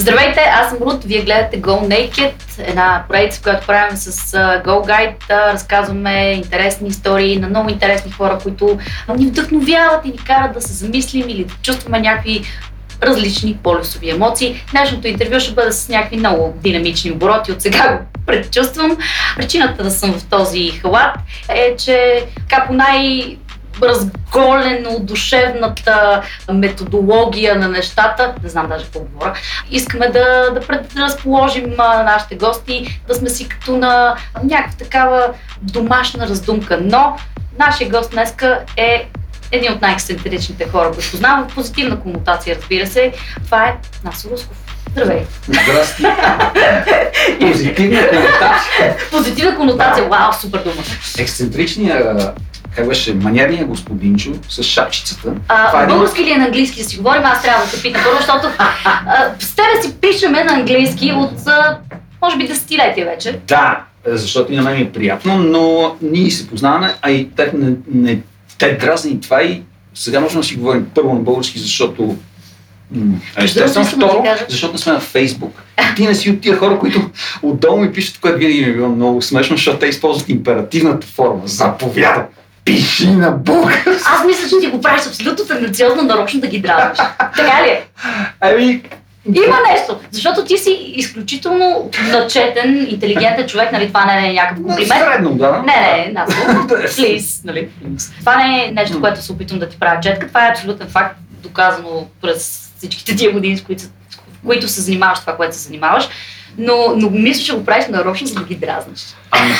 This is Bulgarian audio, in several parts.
Здравейте, аз съм Рут, вие гледате Go Naked, една проекция, която правим с Go Guide. Разказваме интересни истории на много интересни хора, които ни вдъхновяват и ни карат да се замислим или да чувстваме някакви различни полюсови емоции. Днешното интервю ще бъде с някакви много динамични обороти. От сега го предчувствам. Причината да съм в този халат е, че така по най- разголено душевната методология на нещата, не знам даже какво говоря, искаме да, да предразположим нашите гости, да сме си като на някаква такава домашна раздумка. Но нашия гост днеска е един от най-ексцентричните хора, които познавам в позитивна комутация, разбира се. Това е Насо Русков. Здравей! Здрасти! Позитивна конотация. Позитивна конотация, вау, супер дума. Ексцентричният как беше, манерния господинчо с шапчицата. А, е български или е на английски си говорим, аз трябва да те питам първо, защото а, с тебе си пишеме на английски от, а, може би, десетилетия вече. Да, защото и на мен ми е приятно, но ние се познаваме, а и те, не, не, те дразни това и сега можем да си говорим първо на български, защото Естествено, второ, защото не сме на Фейсбук. Ти не си от тия хора, които отдолу ми пишат, което винаги ми е било много смешно, защото те използват императивната форма. Заповяда! Пиши на български! Аз мисля, че ти го правиш абсолютно тенденциозно, нарочно да ги дразниш. така ли е? Ами, има нещо, защото ти си изключително начетен, интелигентен човек, нали? Това не е някакъв комплимент. Средно, да. Не, не, нас. Плиз, нали? Това не е нещо, което се опитвам да ти правя четка. Това е абсолютен факт, доказано през всичките тия години, с които, с които се занимаваш това, което се занимаваш. Но, но мисля, че го правиш нарочно, за да ги дразниш. Ами,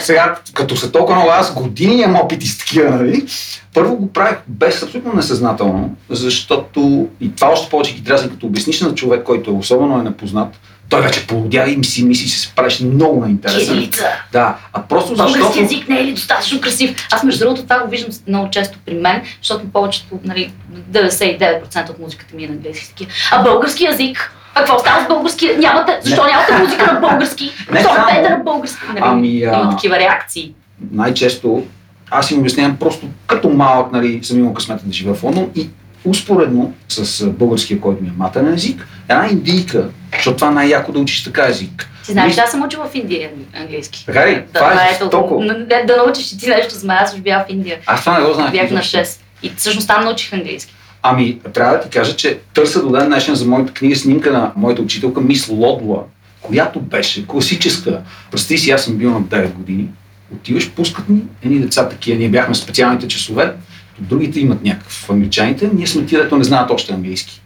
сега, като са толкова много аз години имам опити с такива, нали? Първо го правих без абсолютно несъзнателно, защото и това още повече ги дразни, като обясниш на човек, който е особено е непознат, той вече полудя и си мисли, че се правиш много на интересен. Да, а просто защото... Български език не е ли достатъчно красив? Аз между другото това го виждам много често при мен, защото повечето, нали, 99% от музиката ми е на английски. А български язик а какво става с български? Нямате, защо не. нямате музика на български? Не защо на български? Нали? Ами, а... Има такива реакции. Най-често аз им обяснявам просто като малък, нали, съм имал късмета да живея в Лондон и успоредно с българския, който ми е матерен език, една индийка, защото това най-яко да учиш така език. Ти знаеш, аз съм учила в Индия английски. Така ли? Да, това, това е, толкова. Да, да научиш ти нещо за мен, аз бях в Индия. Аз това не го знаех. Бях на 6. И всъщност там научих английски. Ами, трябва да ти кажа, че търся до ден днешен за моята книга снимка на моята учителка Мис Лодла, която беше класическа. Представи си, аз съм бил на 9 години. Отиваш, пускат ни едни деца такива. Ние бяхме специалните часове, другите имат някакъв англичаните, ние сме тия, дето не знаят още английски.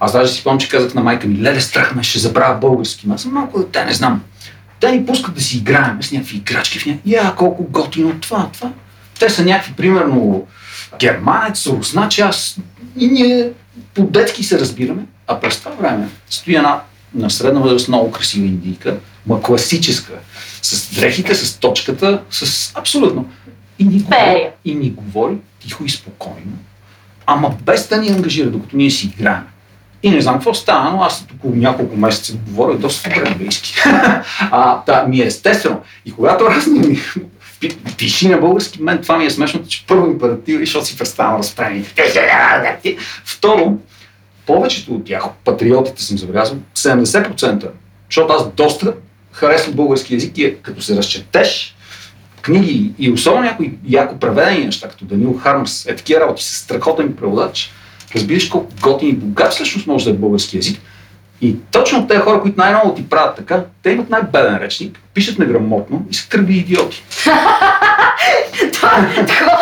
Аз даже си помня, че казах на майка ми, леле, страх ме, ще забравя български. Аз съм малко дете, не знам. Те ни пускат да си играем с някакви играчки в някакви. Я, колко готино това, това. Те са някакви, примерно, германец, руснаци, аз и ние по-детски се разбираме, а през това време стои една на средна възраст много красива индийка, ма класическа, с дрехите, с точката, с абсолютно. И ни, говори, и ни говори тихо и спокойно, ама без да ни ангажира, докато ние си играем. И не знам какво става, но аз около няколко месеца говоря доста добре английски. а, да, ми е естествено. И когато аз ми пиши на български, мен това ми е смешно, че първо императив, защото си представям разправените. Второ, повечето от тях, патриотите съм забелязал, 70%, защото аз доста харесвам български язик и е, като се разчетеш, книги и особено някои яко преведени неща, като Данил Хармс, е такива работи с страхотен преводач, разбираш колко готин и богат всъщност може да е български язик. И точно тези хора, които най-много ти правят така, те имат най-беден речник, пишат неграмотно и са тръгли идиоти. Това е такова...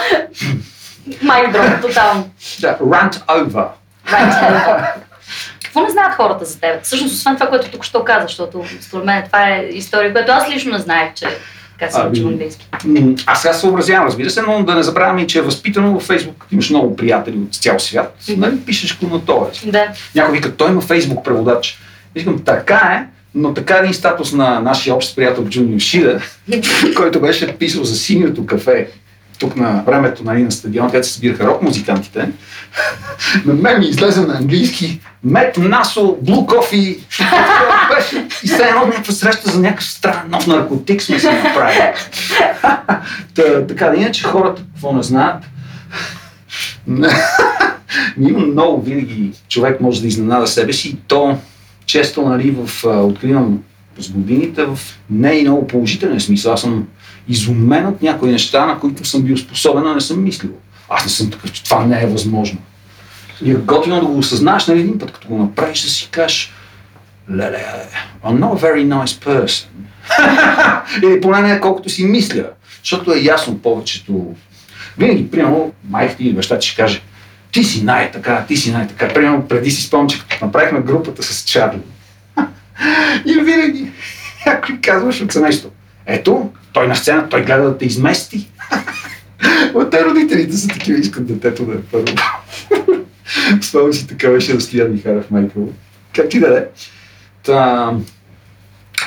Майк дрон, тотално. Да, rant over. Какво не знаят хората за теб? Всъщност, освен това, което тук ще каза, защото според мен това е история, която аз лично не знаех, че така се учи английски. Аз сега съобразявам, разбира се, но да не забравяме, че е възпитано във Фейсбук, имаш много приятели от цял свят, mm-hmm. нали, пишеш го на този. Да. Някой вика, той има Фейсбук преводач. Искам, така е, но така един статус на нашия общ приятел Джуниор Шида, който беше писал за синьото кафе тук на времето нали, на стадион, където се събираха рок музикантите, на мен ми излезе на английски Мет Насо, Блу Кофи, и все едно някаква среща за някакъв странен нов наркотик сме се направили. Та, така да иначе хората какво не знаят. Има много винаги човек може да изненада себе си и то често нали, в, откривам с годините в не и много положителен смисъл. Аз съм изумен от някои неща, на които съм бил способен, а не съм мислил. Аз не съм такъв, че това не е възможно. И готино да го осъзнаеш нали, един път, като го направиш, да си кажеш, леле, I'm not a very nice person. Или поне не колкото си мисля. Защото е ясно повечето. Винаги, примерно, майка ти или баща ти ще каже, ти си най-така, ти си най-така. Примерно, преди си спомням, че направихме групата с Чарли. и винаги някой казваш от семейството, ето, той на сцена, той гледа да те измести. От те родителите са такива, искат детето да е първо. Спомням си така беше да стоя Михайлов Майкъл. Как ти да е? Та,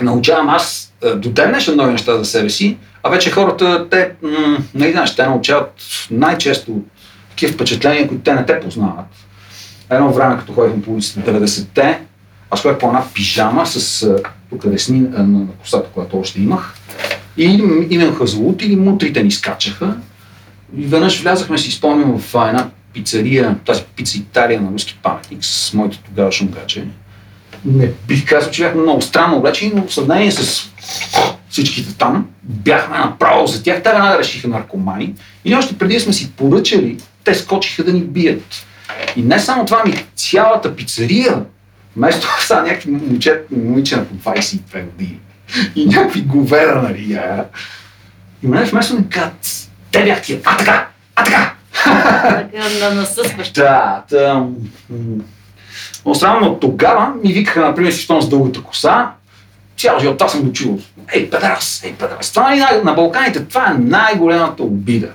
научавам аз до ден днешен нови неща за себе си, а вече хората, те, м- знаеш, те научават най-често такива впечатления, които те не те познават. Едно време, като ходихме по улицата 90-те, аз ходих по една пижама с тук десни на, на косата, която още имах. И имаха злот или мутрите ни скачаха. И веднъж влязахме, си спомням, в една пицария, тази пица Италия на руски паметник с моите тогава шунгаче. Не бих казал, че бяхме много странно облечени, но в сравнение с всичките там, бяхме направо за тях. Те веднага решиха наркомани. И още преди сме си поръчали, те скочиха да ни бият. И не само това, ми цялата пицария, вместо са някакви момче, момиче на по 22 години и някакви говера, нали. И мене вместо ми казват, те бях тия, а така, а така. Така на насъсващ. Да, да. Но странно, тогава ми викаха, например, си с дългата коса, цял живот аз съм го чул. Ей, педрас, ей, педрас. Това е на Балканите, това е най-голямата обида.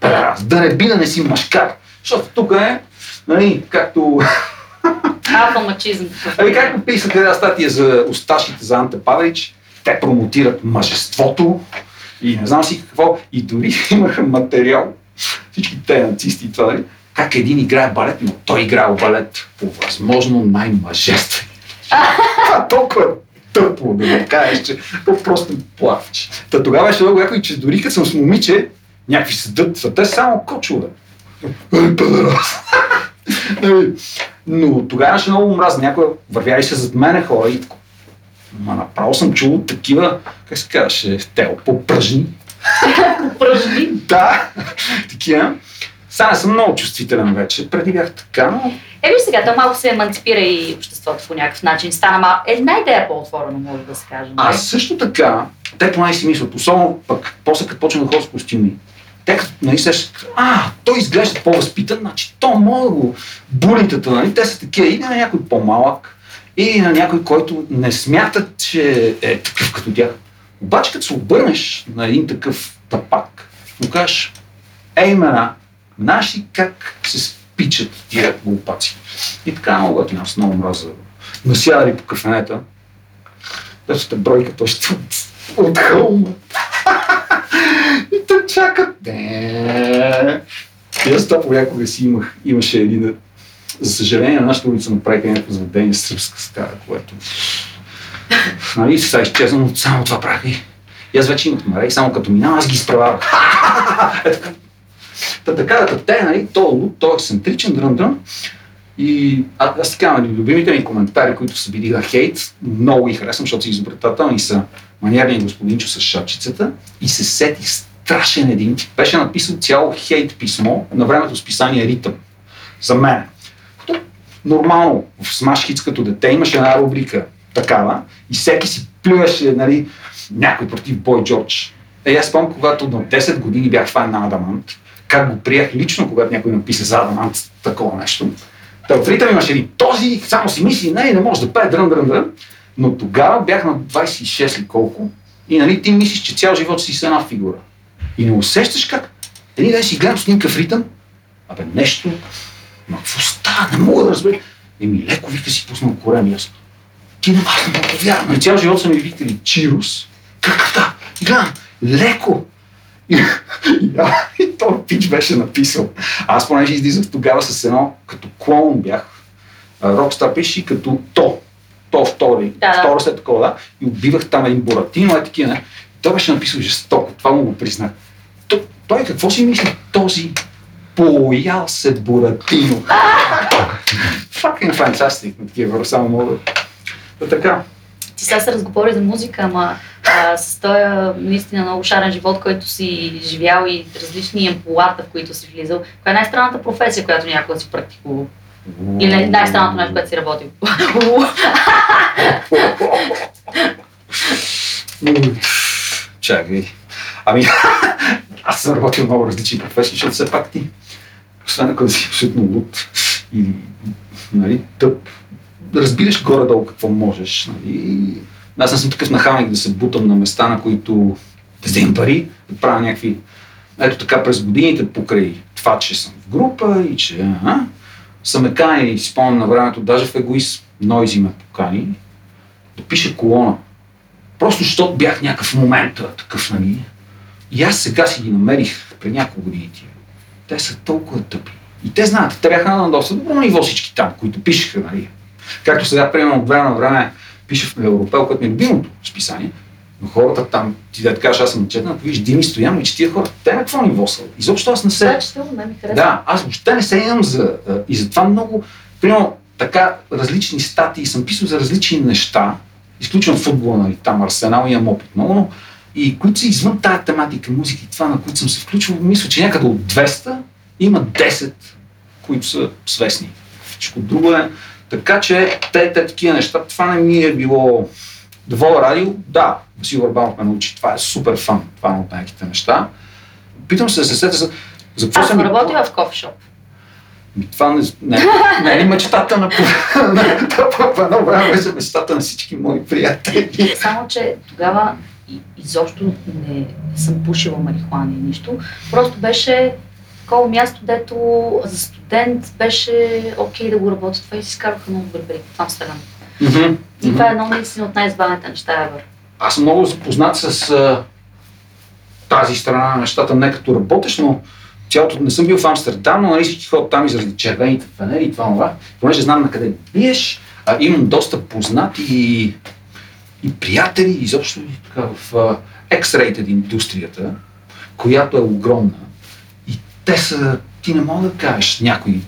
Педрас, да не би да не си машкар. Защото тук е, нали, както Алфа-мачизъм. Ами както писаха една статия за усташите за Анте Павлич, те промотират мъжеството и не знам си какво. И дори имаха материал, всички те нацисти и това, нали? как един играе балет, но той играе балет по възможно най-мъжествен. Това толкова тъпо да го кажеш, че то просто плавче. Та тогава беше много яко че дори като съм с момиче, някакви седат, са те само кочове. Нали? Но тогава беше много мразно. Някой вървяли се зад мене хора и Ма направо съм чул такива, как се казваше, тело по-пръжни. Пръжни? да, такива. Сега не съм много чувствителен вече. Преди бях така, но... Е, виж сега, то малко се еманципира и обществото по някакъв начин. Стана малко... Една идея по-отворено, може да се каже. А също така, те поне си мислят, особено пък после като почна да ходя с костюми, те като нали, сещат, а, той изглежда по-възпитан, значи то мога да го булитата, нали? Те са такива, и на някой по-малък, и на някой, който не смятат, че е такъв като тях. Обаче като се обърнеш на един такъв тапак, му кажеш, ей мена, знаеш ли как се спичат тия глупаци? И така много готино, аз много мраза. Насядали по кафенета, те бройка точно от, от хълма. И те чакат. Не. И аз това понякога си имах, имаше един, за съжаление, на нашата улица направиха някакво заведение сръбска стара, което... Нали, сега изчезна, но само това правих. И аз вече имах и само като минавам, аз ги изправях. е така. Та така, да те, нали, то лук, то ексцентричен, дрън-дрън. И а, аз така, нали, любимите ми коментари, които са били хейт, много ги харесвам, защото са изобретателни са маниерния господинчо с шапчицата и се сетих страшен един. Беше написал цяло хейт писмо на времето с писание Ритъм. За мен. Нормално, в Smash Hits като дете имаше една рубрика такава и всеки си плюеше, нали, някой против Бой Джордж. Е, аз спомням, когато на 10 години бях фан на Адамант, как го приех лично, когато някой написа за Адамант такова нещо. Та в Ритъм имаше един този, само си мисли, не, не може да пее дрън, дрън, дрън. Но тогава бях на 26 или колко и нали, ти мислиш, че цял живот си с една фигура. И не усещаш как един ден си гледам снимка в ритъм, абе нещо, ма какво става, не мога да разбера. Еми леко вика си пуснал корем и аз. Ти не аз не мога да вярвам. И цял живот са ми викали Чирус. Как да? И гледам, леко. И, и, и то пич беше написал. Аз понеже излизах тогава с едно, като клоун бях, Рокстар пише като то то втори, да, второ след такова, да, и убивах там един Буратино, е такива. Той беше написал жестоко, това му го признах. Той, той какво си мисли този Поял се Буратино. Fucking fantastic. На такива само мога. Да, така. Ти сега се разговори за музика, ама а, с този наистина много шарен живот, който си живял и различни емплуата, в които си влизал. Коя е най-странната професия, която някога си практикувал? Или най-странното нещо, което си работил? Чакай. Ами, аз съм работил много различни професии, защото все пак ти, освен ако си абсолютно луд или нали, тъп, разбираш горе-долу какво можеш. Нали. Аз не съм такъв нахалник да се бутам на места, на които да вземам пари, да правя някакви... Ето така през годините, покрай това, че съм в група и че а, са ме си спомням на времето, даже в егоист Нойзи ме покани, да пише колона. Просто защото бях някакъв момент такъв, нали. И аз сега си ги намерих при няколко години тия. Те са толкова тъпи. И те знаят, те бяха на доста добро ниво всички там, които пишеха, нали. Както сега, примерно, от време на време пише в Европел, което ми е любимото списание, но хората там, ти да кажеш, аз съм четен, ако видиш Дими Стоян, че тия хора, те на какво ниво са? Изобщо аз не се... Да, че ми харесва. Да, аз въобще не се имам за... И затова много, примерно, така различни статии съм писал за различни неща, изключвам футбола, нали, там Арсенал имам опит много, но и които са извън тази тематика, музика и това, на които съм се включвал, мисля, че някъде от 200 има 10, които са свестни. Всичко друго е. Така че те, те такива неща, това не ми е било Довола радио, да, Васил Върбанов ме научи, това е супер фан, това е от най-ките неща. Питам се, се за, за какво Аз съм работила в кофешоп. Това не, не, не е мечтата на, на, по едно време беше мечтата на всички мои приятели. Само, че тогава изобщо не съм пушила марихуана и нищо. Просто беше такова място, дето за студент беше окей да го работя това и си скараха много добре пари в Амстердам. И това е едно наистина от най-избавените неща ever. Аз съм много запознат с а, тази страна на нещата, не като работеш, но цялото не съм бил в Амстердам, но нали всички ходят там и заради червените фенери и това, това. Понеже знам на къде биеш, а, имам доста познати и, и приятели, изобщо и така в X-rated индустрията, която е огромна. И те са, ти не мога да кажеш някой,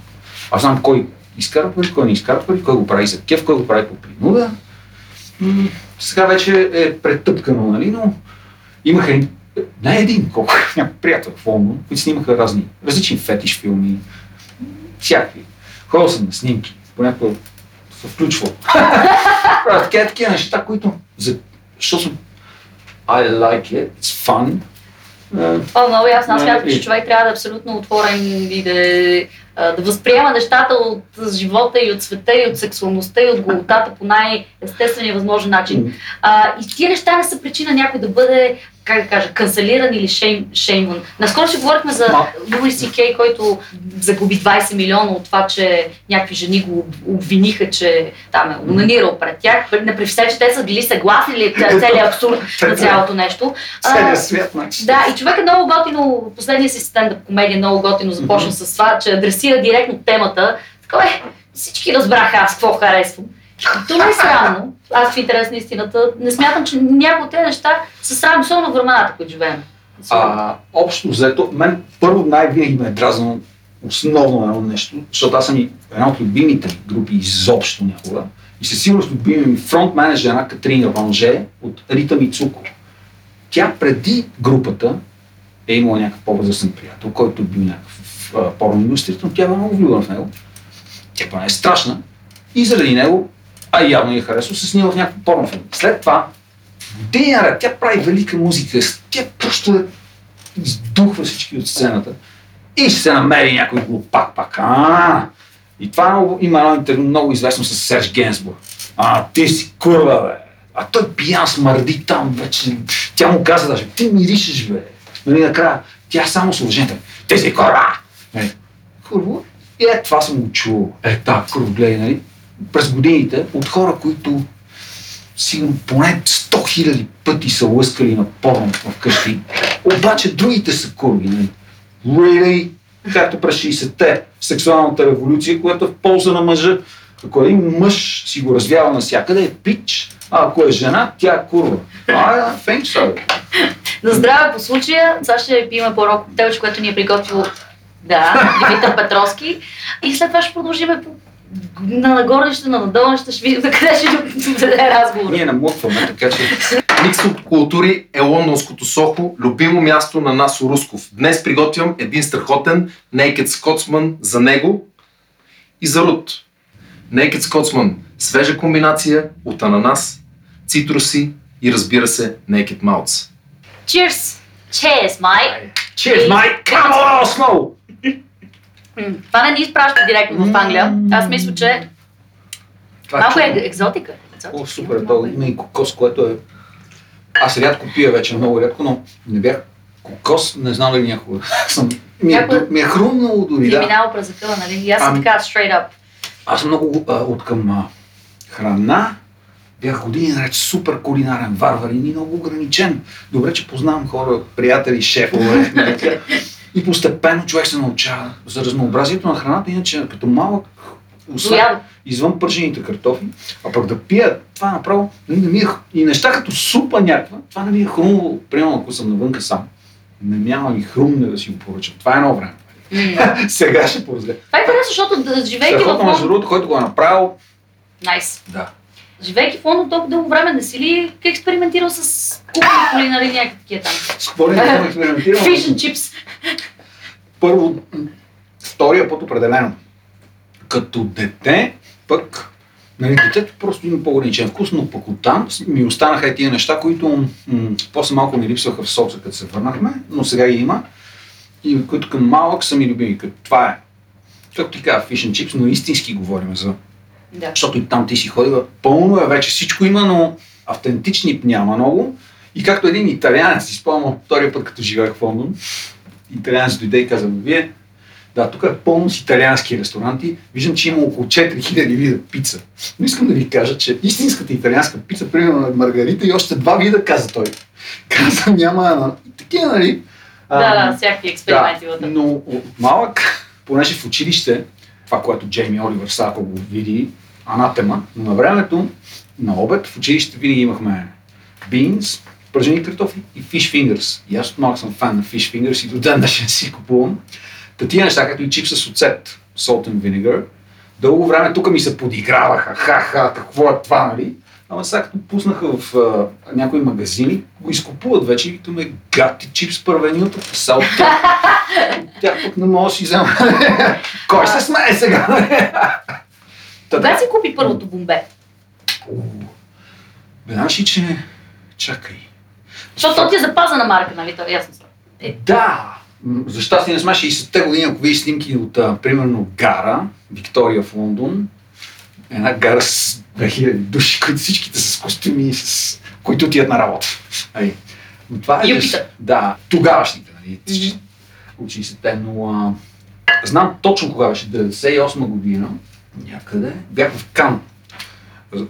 аз знам кой изкарва пари, кой не изкарва пари, кой го прави за кеф, кой го прави по принуда. Сега вече е претъпкано, нали, но имаха не един, колко някой приятел в Лондон, които снимаха разни, различни фетиш филми, всякакви. Ходил съм на снимки, понякога се включвал. Правят такива, такива неща, които, за, защото I like it, it's fun. Е, О, много ясно. Аз смятам, че и- човек трябва да е абсолютно отворен и да, а, да възприема нещата от живота и от света и от сексуалността и от голотата по най-естествения възможен начин. А, и тия неща не са причина някой да бъде, как да кажа, канцелиран или шейм, шеймван. Наскоро си говорихме за Луи Си Кей, който загуби 20 милиона от това, че някакви жени го об- обвиниха, че там е унанирал пред тях. Не при все, че те са били съгласни или целият абсурд на цялото нещо. Целият свят, значи. да, и човек е много готино, последния си стендъп комедия много готино започна с това, че адресира директно темата. Така е, всички разбраха аз какво харесвам. То не е срамно. Аз в интерес на истината не смятам, че някои от тези неща са срамни, особено в времената, които живеем. А, общо взето, мен първо най-винаги ме е дразнало основно едно нещо, защото аз съм и една от любимите ми групи изобщо някога. И със сигурност любими ми фронт менеджер една Катрина Ванже от Рита Мицуко. Тя преди групата е имала някакъв по-възрастен приятел, който бил някакъв в порно индустрията, но тя е много влюбена в него. Тя поне е страшна. И заради него, а явно я харесва, се снима в някакъв порно филм. След това, години тя прави велика музика. Тя просто е издухва всички от сцената. И ще се намери някой глупак пак. А, и това много, има едно интервю много известно с Серж Генсбург. А, ти си курва, бе. А той пиян смърди там вече. Тя му каза даже, ти миришеш, бе. Нали, накрая, тя само с уважението. Ти си курва! Нали, Курво. И е, това съм го чувал. Е, да, курво, гледай, нали. През годините от хора, които сигурно поне 100 хиляди пъти са лъскали на порно вкъщи. Обаче другите са курви. Нали? Really? Както през 60-те, сексуалната революция, която е в полза на мъжа. Ако един мъж си го развява навсякъде, е пич, а ако е жена, тя е курва. А, да, фенч, бе. На здраве по случая, сега ще пием по-рок коктейл, което ни е приготвил Да, Димитър Петровски. И след това ще продължим по на нагорнище, на надолнище, ще видим къде ще даде разговор. Ние намутваме, така че... Микс от култури е лондонското Сохо, любимо място на Насо Русков. Днес приготвям един страхотен Naked Scotsman за него и за Рут. Naked Scotsman – свежа комбинация от ананас, цитруси и разбира се Naked Malts. Cheers! Cheers, mate! Cheers, mate! Come on, Snow! Това не ни изпраща директно в Англия. Аз мисля, че Това малко е екзотика. екзотика. О, супер, то има и кокос, което е... Аз рядко пия вече, много рядко, но не бях кокос, не знам дали някога съм... Ми е, ми е хрумнало дори, е да. минава през закъла, нали? И аз съм Ами- така, straight up. Аз съм много а, от към а, храна. Бях години наред супер кулинарен варвар и много ограничен. Добре, че познавам хора, приятели, шефове. нали, и постепенно човек се научава за разнообразието на храната, иначе като малък, освен, Доядо. извън пържените картофи, а пък да пия това направо, нали, не ми е, и неща като супа някаква, това не ми е хрумно, примерно ако съм навънка сам. Не няма ми хрумне да си го поръчам. Това е едно време. М. Сега ще поразгледам. Това е интересно, защото да- живейки в Страхотно, между Лондон... другото, който го е направил, Найс. да. Живейки в Лондон толкова дълго време, не си ли експериментирал с кухни, кулинари, някакви такива там? С какво ли не съм експериментирал? Fish and chips. Първо, втория път определено. Като дете, пък, нали, детето просто има по-ограничен вкус, но пък оттам ми останаха и тия неща, които м- после малко ми липсваха в соца, като се върнахме, но сега ги има. И които към малък са ми любими. Като това е, както ти казва, fish and chips, но истински говорим за Да. защото и там ти си ходила. Пълно е вече, всичко има, но автентични няма много. И както един италианец, си спомням втория път, като живеех в Лондон, италианец дойде и каза, вие, да, тук е пълно с италиански ресторанти, виждам, че има около 4000 вида пица. Но искам да ви кажа, че истинската италианска пица, примерно на Маргарита и още два вида, каза той. Каза, няма, такива, нали? Да, А, да, всякакви експерименти да, но малък, понеже в училище, това, което Джейми Оливър сега, ако го види, анатема, но на времето, на обед, в училище винаги имахме beans, пържени картофи и fish fingers. И аз от малък съм фан на fish fingers и до ден днешен си купувам. Та тия неща, като и чипса с оцет, salt and vinegar, дълго време тук ми се подиграваха, ха-ха, какво е това, нали? Ама сега като пуснаха в а, някои магазини, го изкупуват вече и викаме гати чипс първени от сал. Тя пък не може да си взема. Кой се смее сега? Та Кога да. си купи първото бомбе? Знаеш ли, че... Чакай. Защото то ти е запазена марка, нали? То е ясно. Е, Да! За щастие не сме 60-те години, ако видиш снимки от, а, примерно, гара, Виктория в Лондон, една гара с 2000 души, които всичките с костюми, с... които отиват на работа. Ай. Но това е... Юпитър. Да, тогавашните, нали? От 60-те, но... А... Знам точно кога беше, 98 година, някъде, бях в Кан.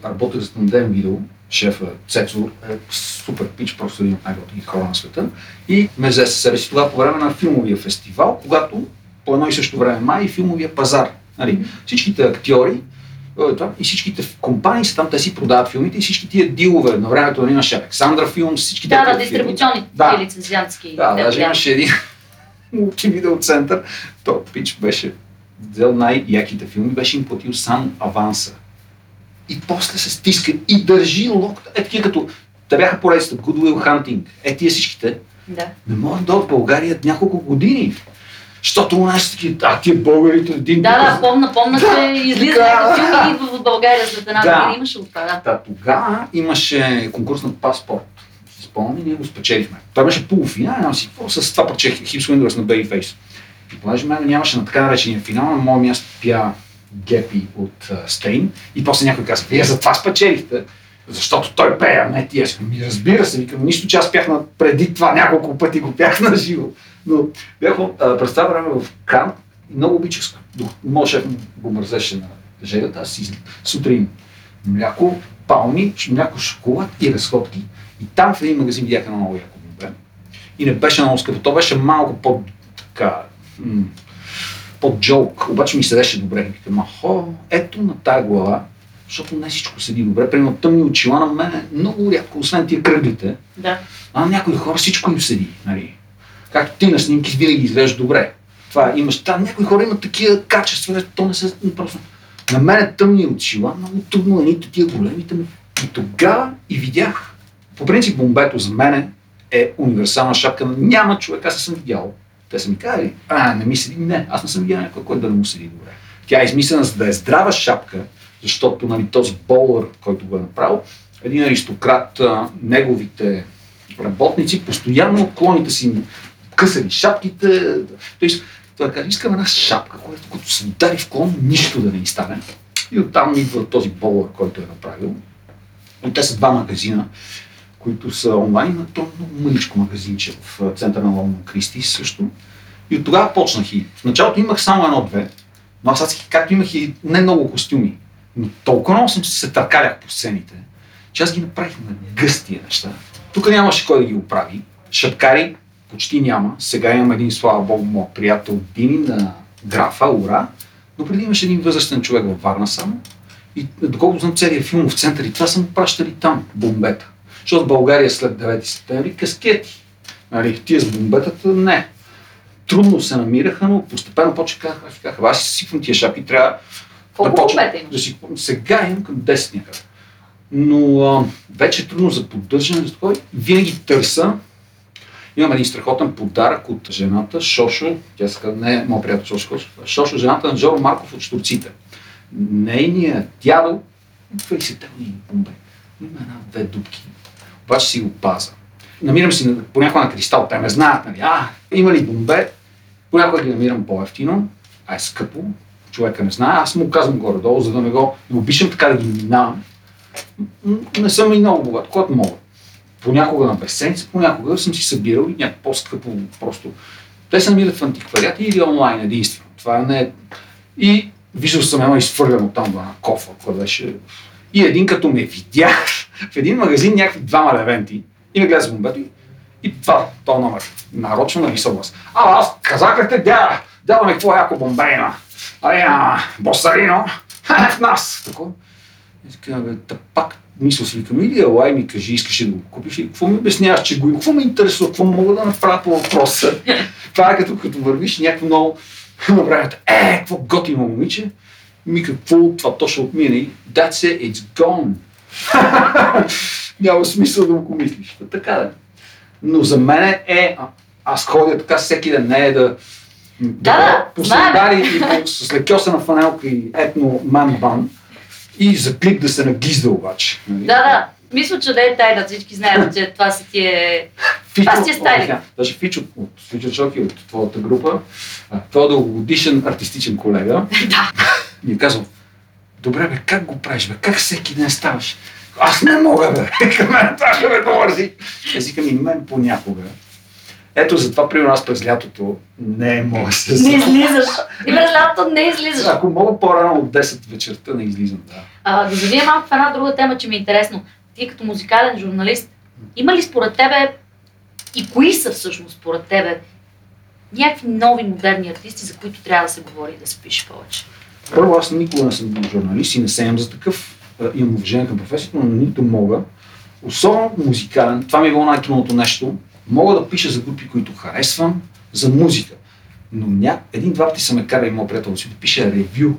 Работех за Тандем Видео, шефа Цецо е супер пич, просто един от най-готините хора на света. И ме взе със себе си тогава по време на филмовия фестивал, когато по едно и също време май и филмовия пазар. Нали, всичките актьори е, и всичките компании са там, те си продават филмите и всички тия дилове. На времето нали, имаше Александра филм, всички Да, да, дистрибуционни Да. лицензиантски. Да, даже да. имаше един мултивидеоцентър. То пич беше взел най-яките филми, беше им платил само аванса. И после се стиска и държи локта. Е, такива като те бяха поредицата Good Will Hunting. Е, тия всичките Да. не могат да в България няколко години. Защото у нас такива, а тия българите един Да, да, помна, помна, че излиза Да. някакъв филм и идва в България след една Да. година. Имаше от това, да. Та, тогава имаше конкурс на паспорт. Си спомням и ние го спечелихме. Той беше полуфинал, си какво, с това парче Хипс Уиндърс на Babyface. Понеже мен нямаше на така наречения финал, на моят място пя Гепи от Стейн. И после някой каза, вие за това спечелихте. Защото той пее, а не ти. Аз ми разбира се, викам, нищо, че аз пях на, преди това няколко пъти го пях на живо. Но бях през това време в Кан много обичах. Моят го мързеше на жегата, аз си сутрин мляко, пални, ш- мляко, шоколад и разходки. И там в един магазин видях едно много яко бомбе. И не беше много скъпо. То беше малко по така, под джок, обаче ми седеше добре. И викам, ахо, ето на тая глава, защото не всичко седи добре. Примерно тъмни очила на мен много рядко, освен тия кръглите, Да. а на някои хора всичко им седи. Нали? Както ти на снимки винаги изглеждаш добре. Това е, имаш, там някои хора имат такива качества, то не се просто. На мен е тъмни очила, много трудно едните тия големите ми. И тогава и видях. По принцип бомбето за мен е универсална шапка. Няма човек, аз съм видял. Те са ми казали, а, не ми седи. Не, аз не съм видял някой, който да не му седи добре. Тя е измислена за да е здрава шапка, защото нали, този болър, който го е направил, един аристократ, неговите работници постоянно клоните си късали шапките. Той каже, искам една шапка, която като се удари в клон, нищо да не ни стане. И оттам идва този болър, който е направил. И те са два магазина, които са онлайн, на то много мъничко магазинче в центъра на Лондон Кристи също. И от тогава почнах и. В началото имах само едно-две, но аз както имах и не много костюми, но толкова много съм се търкалях по сцените, че аз ги направих на гъстия неща. Тук нямаше кой да ги оправи. Шапкари почти няма. Сега имам един, слава богу, моят приятел Дими на графа, ура. Но преди имаше един възрастен човек във Варна само. И доколкото знам целият филмов център и това са му пращали там, бомбета. Защото в България след 9 септември каскети. Нали, тия с бомбетата не. Трудно се намираха, но постепенно почнаха казаха, казаха, аз си сипвам тия шапки, трябва Колко да почна да си купувам. Сега имам към 10 някъде. Но а, вече е трудно за поддържане, за такова. Винаги търса. Имам един страхотен подарък от жената Шошо, тя се казва, не е моят приятел Шошо, Шошо, жената на Джоро Марков от Штурците. Нейният дядо, 20-те години бомбе, има една-две дубки, обаче си го паза. Намирам си на- понякога на кристал, те ме знаят, нали, а, има ли бомбе, понякога ги намирам по-ефтино, а е скъпо, човека не знае, аз му казвам горе-долу, за да не го, не обичам така да ги минавам. Не съм и много богат, когато мога. Понякога на безценица, понякога съм си събирал и някакво по-скъпо просто. Те се намират в антиквариати или онлайн единствено. Това не е... И виждал съм едно изфърлено там една кофа, която беше... И един като ме видях в един магазин някакви двама левенти и ме гледа с бомбето и, и това, то номер. Нарочно на висок глас. А, аз те, дяда, дяда ми какво яко бомбе има. Ай, а, босарино, в нас. Такова. И така, бе, та пак мисля си, викам, или елай ми кажи, искаш ли да го купиш и какво ми обясняваш, че го какво ме интересува, какво мога да направя по въпроса. Това е като, като вървиш някакво много времето. Е, какво готино момиче. Ми какво това точно отмина и that's it, it's gone. Няма смисъл да го мислиш. Та Така да. Но за мен е, а, аз ходя така всеки ден, не е да Да, по сандари и по, с лекосана фанелка и етно манбан и за клип да се нагизда обаче. нали? Да, да. Мисля, че не е тайна. Всички знаят, че това са ти е... Фичо, Това си е стайлинг. да, Даже Фичо от Фичо Чоки от твоята група, твой дългогодишен артистичен колега, Да. Ми казал, добре бе, как го правиш бе, как всеки ден ставаш? Аз не мога бе, към мен това ще ме довързи. Аз викам и мен понякога. Ето затова, примерно аз през лятото не мога да се Не излизаш. И през лятото не излизаш. Ако мога по-рано от 10 вечерта, не излизам, да. А, да завия малко в една друга тема, че ми е интересно. Ти като музикален журналист, има ли според тебе и кои са всъщност според тебе някакви нови модерни артисти, за които трябва да се говори и да се пише повече? Първо, аз никога не съм бил журналист и не се имам за такъв. Имам уважение към професията, но нито мога. Особено музикален, това ми е било най-трудното нещо. Мога да пиша за групи, които харесвам, за музика. Но ня... един-два пъти са ме карали моят приятел си да пише ревю.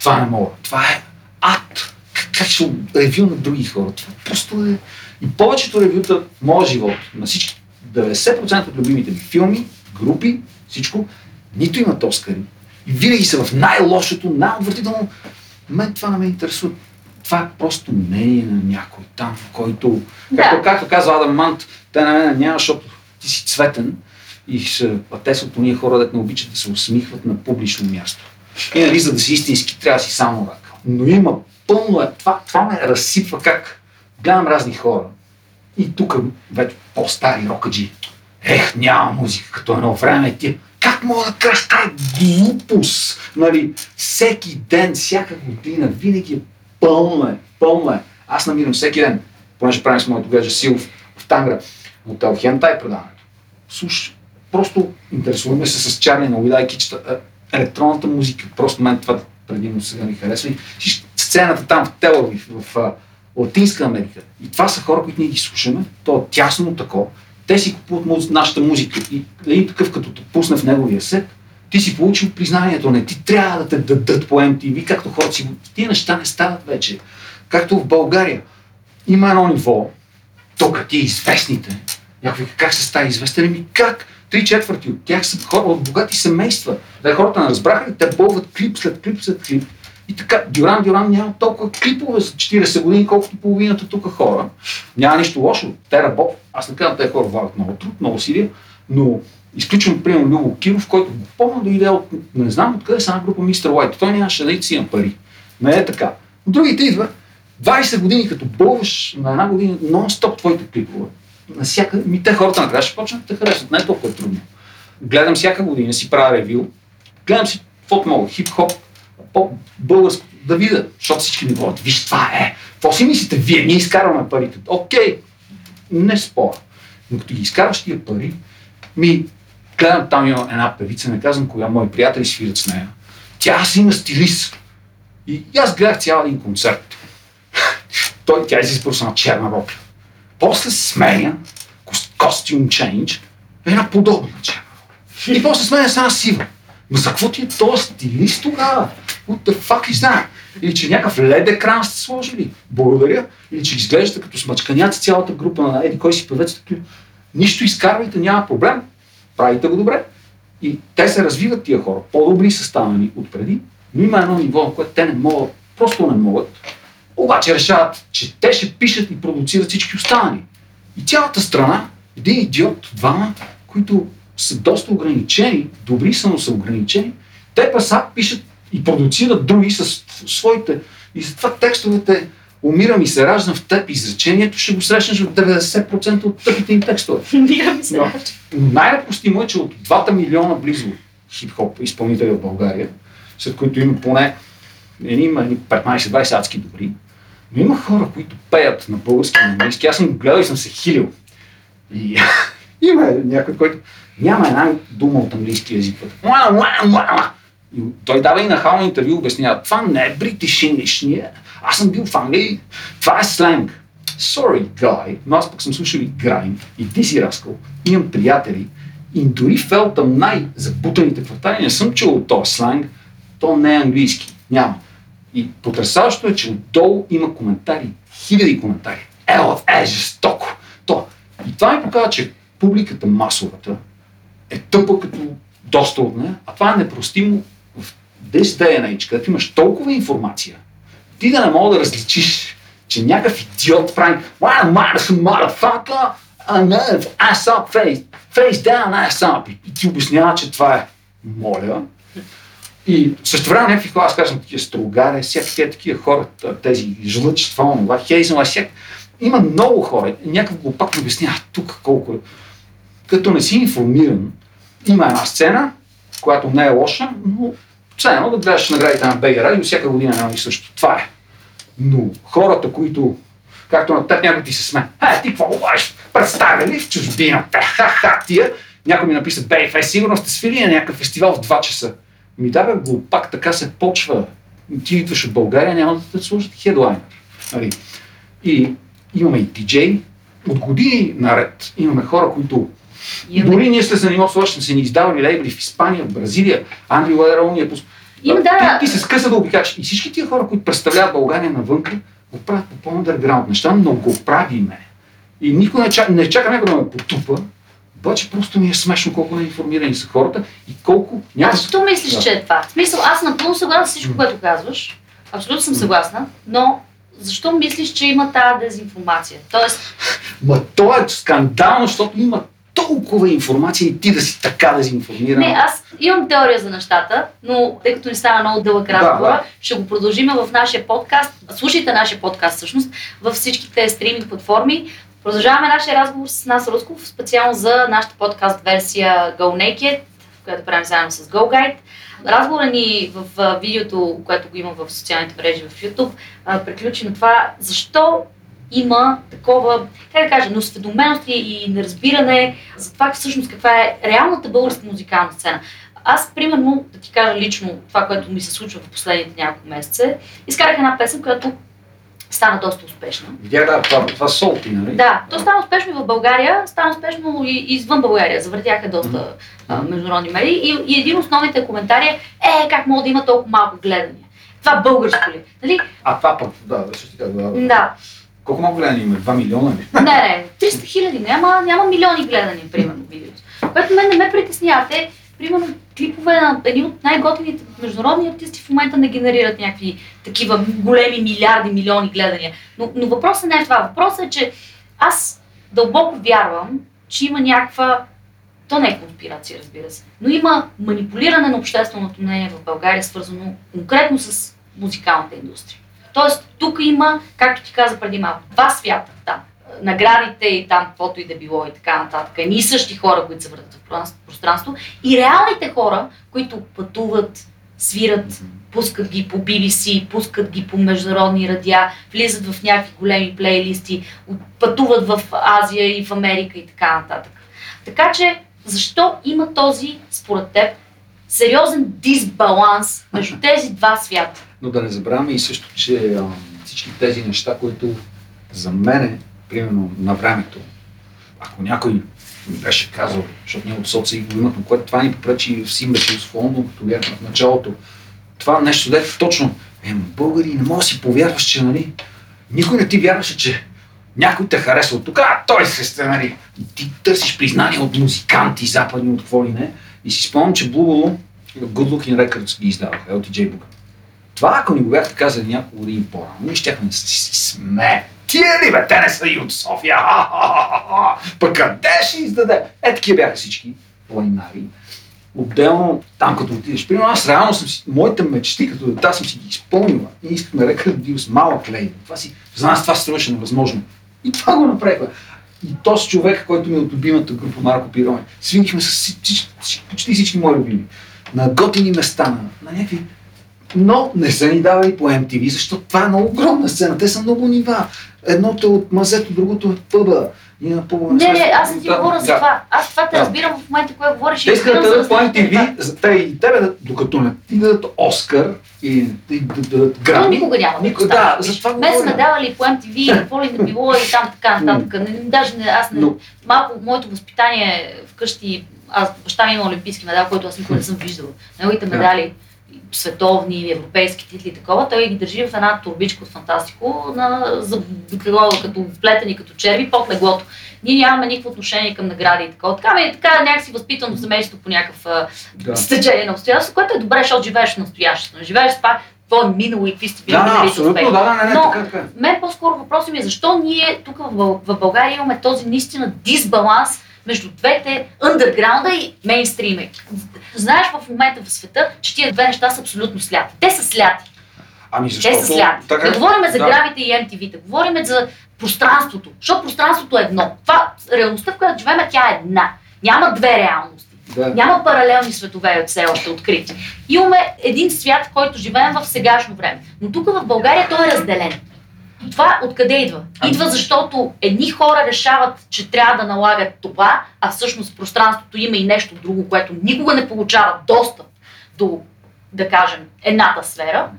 Това не мога. Това е ад. Как ще ревю на други хора? Това просто е... И повечето ревюта в моя живот, на всички 90% от любимите ми филми, групи, всичко, нито имат Оскари. И винаги са в най-лошото, най-отвратително. Мен това не ме интересува. Това е просто мнение на някой там, който, Да. както, както казва Адам Мант, те на мен няма, защото ти си цветен и са, а те са от ние хора, да не обичат да се усмихват на публично място. И нали, за да си истински, трябва да си само рак. Но има пълно е. Това, това ме разсипва как гледам разни хора. И тук вече по-стари рокаджи. Ех, няма музика като едно време. Ти, мога да кажеш тази глупост? Нали, всеки ден, всяка година, винаги е пълно е, пълно е. Аз намирам всеки ден, понеже правим с моето гадже Силов в Тангра, хотел Хентай предаването. Слушай, просто интересуваме се с Чарли на Уидай Кичета, е, електронната музика. Просто мен това предимно сега ми харесва. И сцената там в Телавив, в а, Латинска Америка. И това са хора, които ние ги слушаме. То е тясно такова. Те си купуват нашата музика. И един такъв, като те пусне в неговия сет, Ти си получил признанието, не ти трябва да те дадат по MTV, както хората си. Тия неща не стават вече. Както в България. Има едно ниво, тук ти известните. Някой как се става известен? Ами как? Три четвърти от тях са хора от богати семейства. Да, хората не разбраха и те бълват клип след клип след клип. И така, Дюран Дюран няма толкова клипове за 40 години, колкото половината тук хора. Няма нищо лошо. Те работят. Аз не казвам, те хора влагат много труд, много усилия, но изключвам, примерно, Любо Киров, който помня дойде от, не знам откъде са една група Мистер Уайт. Той нямаше да си на пари. Не е така. Другите идват 20 години, като бълваш на една година нон-стоп твоите клипове. Насякъде, ми те хората накрая ще почнат да те харесват. Не е толкова трудно. Гледам всяка година, си правя ревю. Гледам си каквото мога, хип-хоп, поп, българско, да видя, защото всички ми говорят, виж това е, какво си мислите, вие, ние изкарваме парите. Окей, не спора. Но като ги изкарваш тия пари, ми гледам там има една певица, не казвам коя, мои приятели свират с нея. Тя си има стилист. И, и аз гледах цял един концерт. Той, тя изисква с една черна робка. После сменя, костюм чейндж, една подобна черна робка. И после сменя с една сива. Но за какво ти е този стилист тогава? What the fuck is that? Или че някакъв лед екран сте сложили. Благодаря. Или че изглеждате като смачканяци цялата група на еди кой си певец. Нищо изкарвайте, няма проблем. Правите го добре. И те се развиват тия хора. По-добри са станали от преди, но има едно ниво, което те не могат, просто не могат. Обаче решават, че те ще пишат и продуцират всички останали. И цялата страна, един идиот, двама, които са доста ограничени, добри са, но са ограничени, те паса пишат и продуцират други с своите. И затова текстовете умирам и се раждам в теб, изречението ще го срещнеш в 90% от тъпите им текстове. Умирам и се раждам. Най-допустимо е, че от 2 милиона близо хип-хоп изпълнители в България, след които има поне има 15-20 адски добри, но има хора, които пеят на български на английски. Аз съм гледал и съм се хилил. И има някой, който няма една дума от английски язик. И той дава и нахално интервю, обяснява, това не е бритиш English, ние. Аз съм бил в Англия, това е сленг. Sorry, guy, но аз пък съм слушал и Грайн, и ти си Раскал, имам приятели, и дори в Елтъм най-запутаните квартали не съм чул от този сленг, то не е английски, няма. И потрясаващо е, че отдолу има коментари, хиляди коментари. Ела, е жестоко. То. И това ми показва, че публиката масовата е тъпа като доста от нея, а това е непростимо this day and age, където имаш толкова информация, ти да не мога да различиш, че някакъв идиот прави motherfucker, ass up, face, face down, ass up. И ти обяснява, че това е моля. И също време някакви хора, аз казвам такива строгаре, всякакви такива хора, тези жлъч, това, това, хейзъл, всяк... Има много хора. Някакъв го пак обяснява тук колко е. Като не си информиран, има една сцена, която не е лоша, но все едно да гледаш наградите на БГ Радио всяка година едно и също. Това е. Но хората, които, както на теб някой ти се сме, е, ти какво говориш? Представили в чужбина? Ха-ха, тия. Някой ми написа, бей, фе, сигурно сте свили на някакъв фестивал в 2 часа. Ми да, бе, пак така се почва. Ти идваш от България, няма да те служат хедлайнер. Нали? И имаме и диджей. От години наред имаме хора, които Имаме... Дори ние сте занимавали с още, са ни издавали лейбли в Испания, в Бразилия, ни е пус... Има, да. Ти, ти се скъса да обикаш. И всички тия хора, които представляват България навън, го правят по по-underground неща, но го правиме. И никой не чака, не чака някой да ме потупа, обаче просто ми е смешно колко неинформирани са хората и колко няма... А защо мислиш, да. че е това? В смисъл, аз напълно съгласна с всичко, което казваш. Абсолютно съм съгласна, но защо мислиш, че има тази дезинформация? Тоест... Ма то е скандално, защото има толкова информация и ти да си така дезинформиран. Не, аз имам теория за нещата, но тъй като ни става много дълъг разговор, да, да. ще го продължим в нашия подкаст. Слушайте нашия подкаст всъщност във всичките стриминг платформи. Продължаваме нашия разговор с нас Русков, специално за нашата подкаст версия Go Naked, която правим заедно с Go Guide. Разговорът ни в видеото, което го има в социалните мрежи в YouTube, приключи на това защо има такова, как да кажа, неосведоменост и неразбиране за това всъщност каква е реалната българска музикална сцена. Аз, примерно, да ти кажа лично това, което ми се случва в последните няколко месеца, изкарах една песен, която стана доста успешна. Видях, да, това, това солти, нали? Да, то стана успешно и в България, стана успешно и извън България. Завъртяха доста а, международни медии. И, и един от основните коментари е, е, как мога да има толкова малко гледания. Това българско ли? Нали? А това пък, да, ти кажа, да, да. Да. Колко малко гледания има? 2 милиона ли? Не, не, 300 хиляди, няма, няма милиони гледания, примерно, видеото. Което мен не ме притеснява. Те, примерно, клипове на едни от най-готините международни артисти в момента не генерират някакви такива големи милиарди, милиони гледания. Но, но въпросът не е това. Въпросът е, че аз дълбоко вярвам, че има някаква то не е конспирация, разбира се, но има манипулиране на общественото мнение в България, свързано конкретно с музикалната индустрия. Тоест, тук има, както ти каза преди малко, два свята там. Наградите и там, каквото и да било и така нататък. Едни и същи хора, които се въртат в пространство. И реалните хора, които пътуват, свират, пускат ги по BBC, пускат ги по международни радиа, влизат в някакви големи плейлисти, пътуват в Азия и в Америка и така нататък. Така че, защо има този, според теб, сериозен дисбаланс между тези два свята? Но да не забравяме и също, че всички тези неща, които за мене, примерно на времето, ако някой ми беше казал, защото ние от соци го имахме, което това ни попречи в Симбеш и като бяхме в началото, това нещо, дето точно, е, българи, не мога да си повярваш, че, нали, никой не ти вярваше, че някой те харесва от тук, а той се сте, нали, ти търсиш признание от музиканти, западни, от какво ли не. И си спомням, че Blue Good Looking Records ги издаваха, LTJ Book. Това, ако ни го бяхте казали няколко години по-рано, ние щяхме да си сме. Тия ли бе, те не са и от София. Пък къде ще издаде? Е, такива бяха всички планинари. Отделно, там като отидеш, примерно аз реално съм си, моите мечти като дета съм си ги изпълнила и искахме рекърд дил с малък лейбъл. Това си, за нас това струваше невъзможно. И това го направихме. И този човек, който ми е от любимата група Марко Пирони, свинихме с почти всички мои любими. На готини места, на, на някакви но не са ни давали по MTV, защото това е много огромна сцена. Те са много нива. Едното е от мазето, другото е от пъба. И. Не, не, аз не ти говоря за това. Аз това те разбирам в момента, когато говориш. Те искат да дадат по MTV, за те и тебе, докато не ти дадат Оскар и да дадат грами. Никога няма. Никога, да, за това Мен сме давали по MTV, какво ли не било и там така нататък. Даже не, аз не, малко моето възпитание вкъщи, аз баща ми има олимпийски медал, който аз никога не съм виждала. Неговите медали световни, европейски титли, такова, той ги държи в една турбичка от фантастико, на, за, като вплетени като черви под леглото. Ние нямаме никакво отношение към награди и такова. Така, е, така някакси възпитано семейство по някакъв да. стечение на обстоятелство, което е добре, защото живееш в настоящето. Живееш с това, какво е минало и какви сте били да, абсолютно, да, не, не, Но, така, така. мен по-скоро въпросът ми е защо ние тук в България имаме този наистина дисбаланс между двете underground и мейнстрима. Знаеш в момента в света, че тия две неща са абсолютно сляти. Те са сляти. Ами защото... Те са сляти. Така... Не говорим за да. гравите и MTV-та, говорим за пространството. Защото пространството е едно. Това, реалността, в която живеем, тя е една. Няма две реалности. Да. Няма паралелни светове от все още открити. Имаме един свят, в който живеем в сегашно време. Но тук в България той е разделен. Това откъде идва? Идва защото едни хора решават, че трябва да налагат това, а всъщност пространството има и нещо друго, което никога не получава достъп до, да кажем, едната сфера.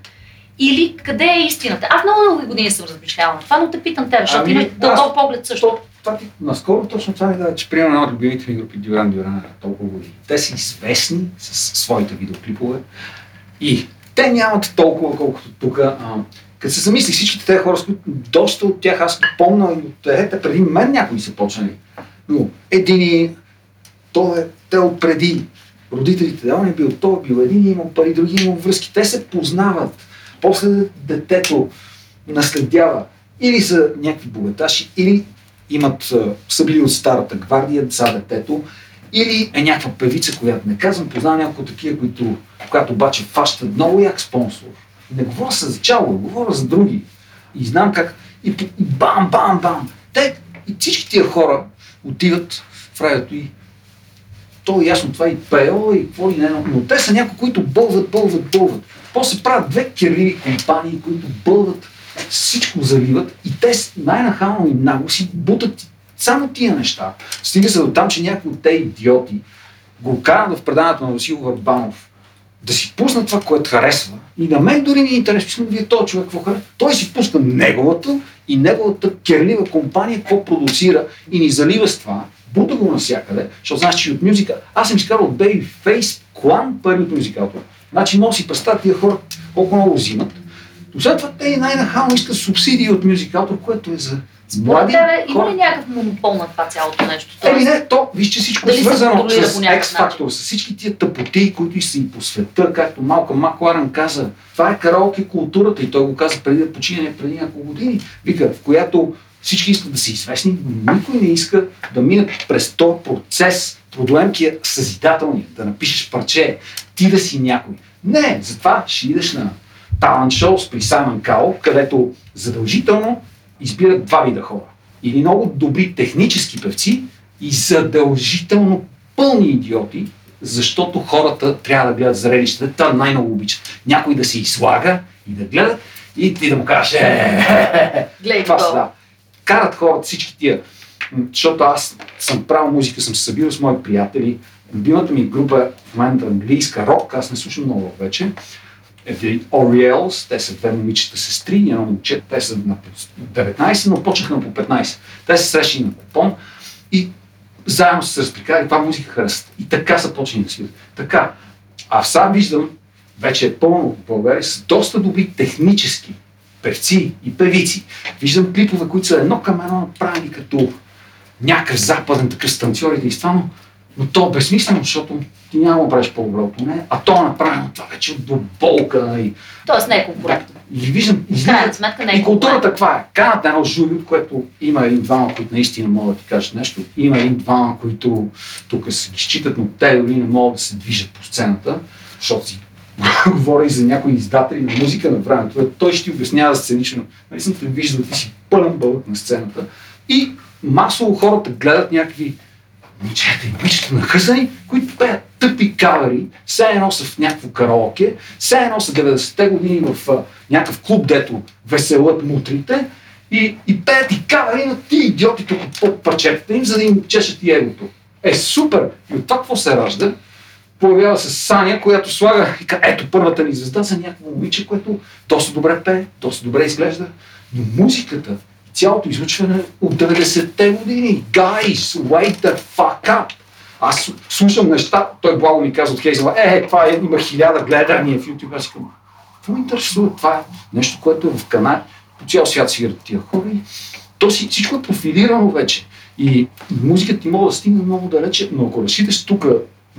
Или къде е истината? Аз много дълги години съм размишляла на това, но те питам те, защото ами, имаш дълбок поглед също. Това, наскоро точно това ми дава, че примерно една от любимите ми групи Дюран Дюран толкова години. Те са известни с своите видеоклипове и те нямат толкова, колкото тук като се замисли всичките тези хора, доста от тях аз помня и от те, преди мен някои са почнали. Но едини, то е, те от преди. Родителите, да, он е бил, той е бил, един е имал пари, други имал връзки. Те се познават. После детето наследява. Или са някакви богаташи, или имат, са били от старата гвардия за детето, или е някаква певица, която не казвам, познавам няколко такива, които, когато обаче фащат много як спонсор не говоря за чало, говоря за други. И знам как. И, и бам, бам, бам. Те, и всички тия хора отиват в радиото и то е ясно, това и ПЕО и какво ли не, но те са някои, които бълват, бълват, бълват. После правят две керливи компании, които бълват, всичко заливат и те най-нахално и много си бутат само тия неща. Стига се до там, че някои от те идиоти го карат в предаването на Васил Варбанов да си пуснат това, което харесва И на мен дори ми е интересно, че вие този човек какво харесва. Той си пуска неговата и неговата керлива компания какво продуцира и ни залива с това. Бута го навсякъде, защото знаеш, че от музика. Аз съм изкарал от Babyface клан пари от музикатор. Значи мога си представя тия хора колко много взимат. Освен това, те най-нахално искат субсидии от мюзикатор, което е за Според тебе има ли някакъв монопол на това цялото нещо? Еми не, то, виж, че всичко е свързано с X-фактор, с всички тия тъпоти, които са и по света, както Малка Макларен каза. Това е караоке културата и той го каза преди да почине, преди няколко години. Вика, в която всички искат да са известни, но никой не иска да минат през този процес, проблемкия съзидателния, да напишеш парче, ти да си някой. Не, затова ще идеш на талант шоу при Саймън Као, където задължително избират два вида хора. Или много добри технически певци и задължително пълни идиоти, защото хората трябва да гледат зрелищата. Та най-много обичат. Някой да се излага и да гледа и ти да му кажеш е, е, е, е. Това го. да. Карат хората всички тия. Защото аз съм правил музика, съм се събирал с мои приятели. Любимата ми група е в момента английска рок, аз не слушам много вече. Е The Orioles, те са две момичета сестри, едно момче, те са на 19, но почнаха на по 15. Те се срещали на купон и заедно се разприкали, това музика харесва. И така са почнали да свират. Така. А сега виждам, вече е пълно в България, с доста добри технически певци и певици. Виждам клипове, които са едно към едно направени като някакъв западен такъв станцорите и това, но, но то е безсмислено, защото ти няма да правиш по-добро от не, а то е направено това вече до болка и, Тоест не е конкурентно. и виждам, излизат сметка не е и културата каква е? Канат на едно жури, от което има един-двама, които наистина могат да ти кажат нещо. Има един-двама, които тук се ги считат, но те дори не могат да се движат по сцената, защото си говоря и за някои издатели на музика на времето. Той ще ти обяснява сценично. Нали съм те виждал, ти си пълен бълък на сцената. И масово хората гледат някакви момчета и момичета нахъсани, които пеят тъпи кавери, все едно са в някакво караоке, все едно са 90-те години в а, някакъв клуб, дето веселят мутрите и, и пеят и кавери на ти идиоти тук под парчетата им, за да им чешат и егото. Е, супер! И от това какво се ражда? Появява се Саня, която слага и казва, ето първата ни звезда за някакво момиче, което доста добре пее, доста добре изглежда. Но музиката цялото излучване от 90-те години. Guys, wake the fuck up! Аз слушам неща, той благо ми казва от Хейзела, е, е, това е, има хиляда гледания в YouTube. Аз казвам, какво ме интересува? Това е нещо, което е в канал. По цял свят свират тия хора и то си, всичко е профилирано вече. И музиката ти може да стигне много далече, но ако разчиташ тук,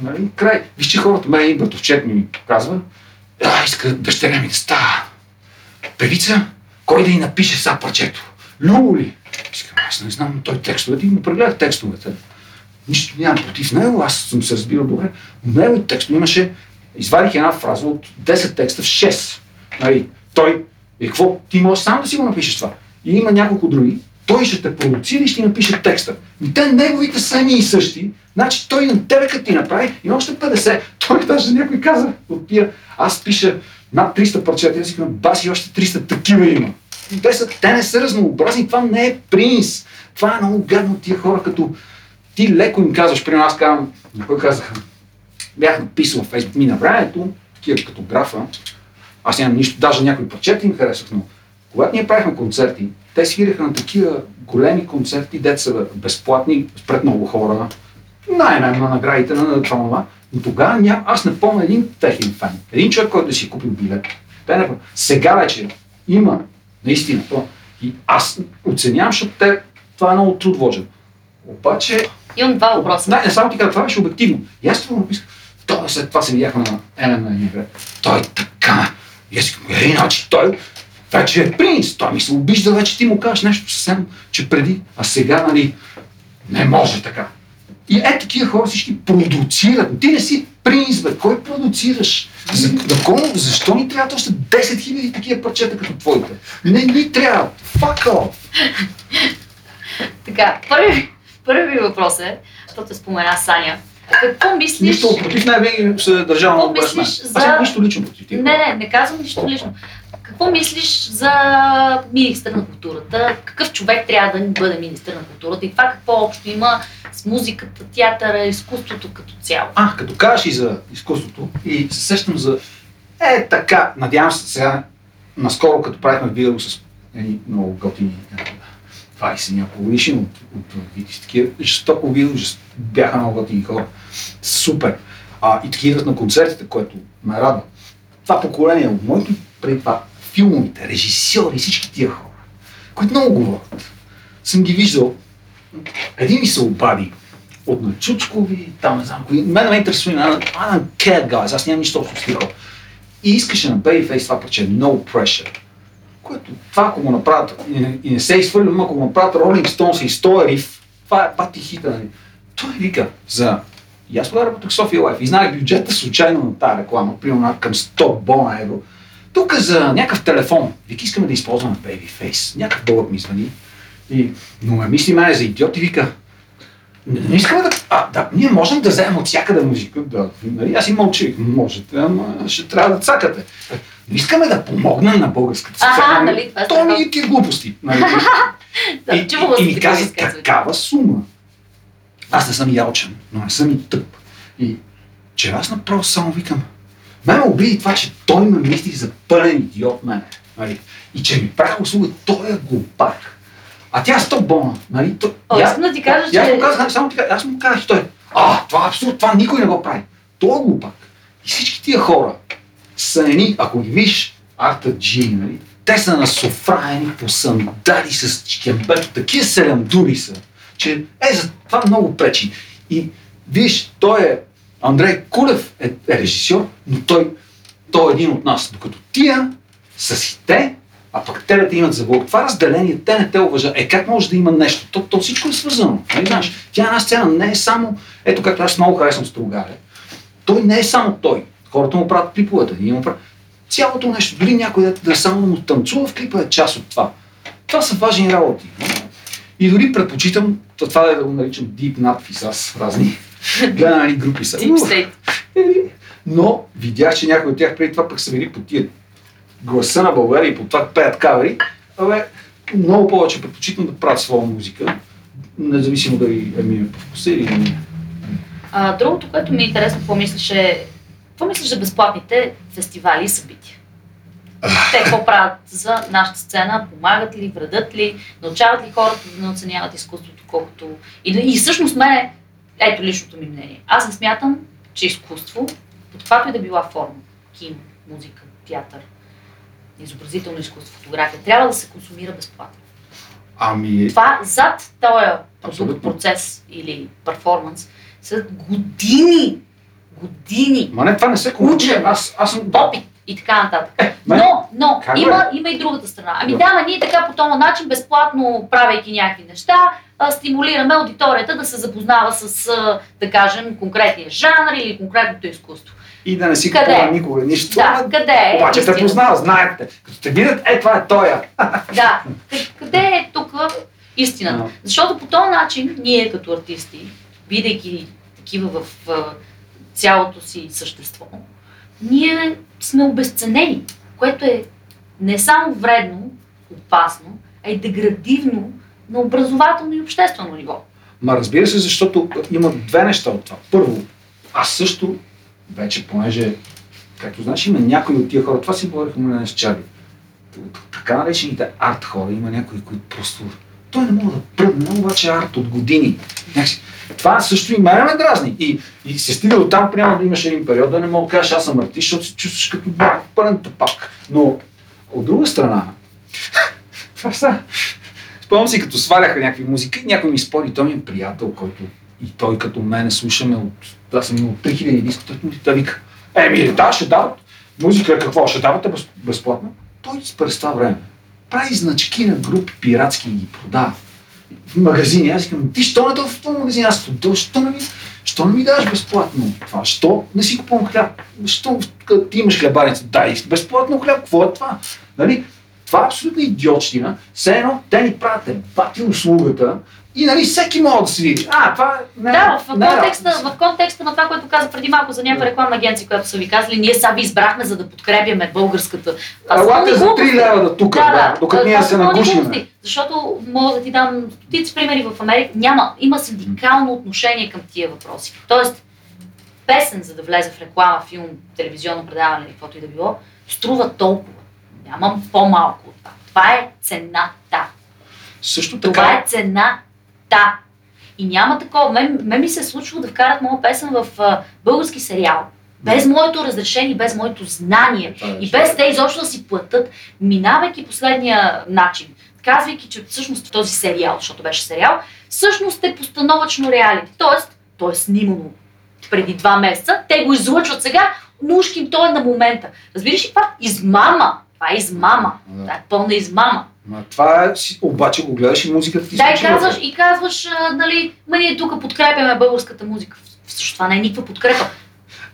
нали, край. Виж, хората, мен един братовчет ми казва, а, иска дъщеря ми да става певица, кой да й напише са парчето? Любо ли? Искам, аз не знам, той текстовете и му прегледах текстовете. Нищо нямам против него, аз съм се разбирал добре. Но неговите текстове имаше, извадих една фраза от 10 текста в 6. Нали, той, и какво, ти можеш сам да си го напишеш това. И има няколко други. Той ще те продуцира и ще напише текста. И те неговите са едни и същи. Значи той на тебе като ти направи и още 50. Той даже някой каза от тия, аз пиша над 300 парчета, аз си баси още 300 такива има. Те, са, те не са разнообразни, това не е принц. Това е много гадно тия хора, като ти леко им казваш, при аз казвам, на кой казаха, бях написал в Фейсбук ми на времето, такива като графа, аз нямам нищо, даже някои парчета им харесвах, но когато ние правихме концерти, те свиреха на такива големи концерти, деца безплатни, пред много хора, най-най на наградите на това, това. Но тогава ням, аз не помня един техен фен. Един човек, който да си купил билет. Сега вече има, наистина. И аз оценявам, защото те, това е много труд вложен. Обаче, Имам два въпроса. не, не само ти кажа, това беше обективно. И аз това написах. Той след това се видяхме на Елен на Нигре. Той така. И аз е, иначе той вече е принц. Той ми се обижда, вече ти му кажеш нещо съвсем, че преди, а сега, нали, не може така. И е, такива хора всички продуцират. Ти не си принц, бе. Кой продуцираш? За, на кого, защо ни трябват още 10 000 такива парчета като твоите? Не ни трябва. Fuck off. Така, първи, първи въпрос е, защото спомена Саня. Какво мислиш? Нищо против нея винаги се държава Какво мислиш Аз за- нищо лично против тия. Не, не, не казвам нищо лично. Какво мислиш за министър на културата? Какъв човек трябва да бъде министър на културата? И това какво общо има с музиката, театъра, изкуството като цяло? А, като кажеш и за изкуството, и се сещам за Е, така, надявам се сега, наскоро като правихме видео с едни много готини е, 20 няколко годишни от, от, от такива жестоко видео, жест... бяха много готини хора. Супер. А, и такива идват на концертите, което ме радва. Това поколение от моето, преди това филмовите, режисьори, всички тия хора, които много говорят. Съм ги виждал. Един ми се обади от на Чучкови, там не знам кои. Мен ме интересува на don't care, guys, аз нямам нищо общо с. И искаше на Babyface това парче No Pressure. Което това ако го направят и не, и не се изхвърля, но ако го направят Rolling Stones и 100 риф, това е пати хита. Нали? Той вика за... И аз тогава работех София Лайф и знаех бюджета случайно на тази реклама, примерно към 100 бона евро. Тук е за някакъв телефон. Вика, искаме да използваме Babyface. Някакъв бълък ми звъни. И, но ме мисли мене за идиот и вика, не, не искаме да... А, да, ние можем да вземем от всякъде музика. Да, нали? Аз и мълчи. Можете, ама ще трябва да цакате. Не искаме да помогнем на българската Аха, сцена. нали, това е То ми ти глупости. Нали? Да, и, и, и ми каза какава сума. Аз не съм ялчен, но не съм и тъп. И че аз направо само викам, мен ме обиди това, че той ме мисли за пълен идиот мен. Нали? И че ми прави услуга, той е глупак. А тя е 100 бона. Нали? То, О, аз- искам да ти кажа, и аз че- му казах, само ти кажа, аз му казах той, а, това е абсурд, това никой не го прави. Той е глупак. И всички тия хора са едни, ако ги видиш, арта G, нали? Те са на софраени по сандали с чекембето, такива селямдури са, че е, за това много пречи. И виж, той е, Андрей Кулев е, е режисьор, но той, той е един от нас. Докато тия са си те, а пък те те имат заблок. Това разделение, те не те уважават. Е, как може да има нещо? То, то всичко е свързано. Нали, знаеш? Тя една сцена не е само, ето както аз много харесвам Стругаре, той не е само той. Хората му правят клиповете. Ние му правят цялото нещо. Дори някой да, да само му танцува в клипа е част от това. Това са важни работи. И дори предпочитам то- това да го наричам deep надпис, аз разни гледани групи са. Deep State. Но видях, че някои от тях преди това пък са били по тия гласа на България и по това пеят кавери. Абе, много повече предпочитам да правят своя музика, независимо дали е ми е по вкуса или не. А, другото, което ми е интересно, какво мислиш е, какво мислиш за безплатните фестивали и събития? Те какво правят за нашата сцена? Помагат ли, вредят ли, научават ли хората да не оценяват изкуството, колкото... И, и всъщност мене, ето личното ми мнение. Аз не смятам, че изкуство, под каквато и да била форма, кино, музика, театър, изобразително изкуство, фотография, трябва да се консумира безплатно. Ами, Това зад този процес или перформанс са години, години ма не, това не се. Учене. Аз, аз съм... опит и така нататък. мен- Но, но Как бе? има, има и другата страна. Ами Да. да, ма ние така по този начин, безплатно правейки някакви неща, стимулираме аудиторията да се запознава с, да кажем, конкретния жанр или конкретното изкуство. И да не си Къде? купува никога нищо. Да, ама къде е? Обаче те познава, знаете. Като те видят, е, това е тоя. Да. Къ- Къде е тук истината? Да. Защото по този начин ние като артисти, бидейки такива в цялото си същество, ние сме обесценени, което е не само вредно, опасно, а и деградивно на образователно и обществено ниво. Ма разбира се, защото има две неща от това. Първо, аз също, вече понеже, както знаеш, има някои от тия хора, това си говорихме на с Чаби. Така наречените арт хора, има някои, които просто... Той не мога да пръдне, обаче арт от години. Това също и мене ме дразни. И, и се стига до там, примерно да имаш един период, да не мога да кажеш, аз съм артист, защото се чувстваш като бах, пълен тъпак. Но от друга страна, това са... Спомням си, като сваляха някакви музики, някой ми спори, той ми е приятел, който и той като мене слушаме от... Аз съм имал 3000 диска, той вика, еми да, ще дават. Музика какво, ще давате без, безплатно? Той през това време прави значки на групи пиратски и ги продава в магазини. Аз казвам, ти що не в този магазин? Аз що не ми, що не ми даваш безплатно това? Що не си купувам хляб? Що ти имаш хлебарница? Дай безплатно хляб, какво е това? Нали? Това е абсолютно идиотщина. Все едно, те ни правят бати услугата и нали всеки може да си види. А, това не, Да, в не е контекста, работа. в контекста на това, което каза преди малко за някаква рекламна агенция, която са ви казали, ние сега ви избрахме, за да подкрепяме българската. са Елате за 3 глупости. лева да тук, да, да, докато ние това се нагушим. Защото мога да ти дам стотици примери в Америка. Няма, има синдикално отношение към тия въпроси. Тоест, песен, за да влезе в реклама, филм, телевизионно предаване или каквото и да било, струва толкова. Нямам по-малко от това. Това е цената. Също Това така, е цената. И няма такова. Мен, мен ми се е случвало да вкарат моя песен в а, български сериал. Без моето разрешение, без моето знание. Е И без те изобщо да си платят, минавайки последния начин, казвайки, че всъщност този сериал, защото беше сериал, всъщност е постановъчно реалити. Тоест, то е снимано преди два месеца, те го излъчват сега, но ушким то е на момента. Разбираш ли това? Измама. Това е измама. Да. Това е пълна измама. Ма това си- обаче го гледаш и музиката ти Да, и казваш, и казваш, а, нали, ма ние тук подкрепяме българската музика. Всъщност това не е никаква подкрепа.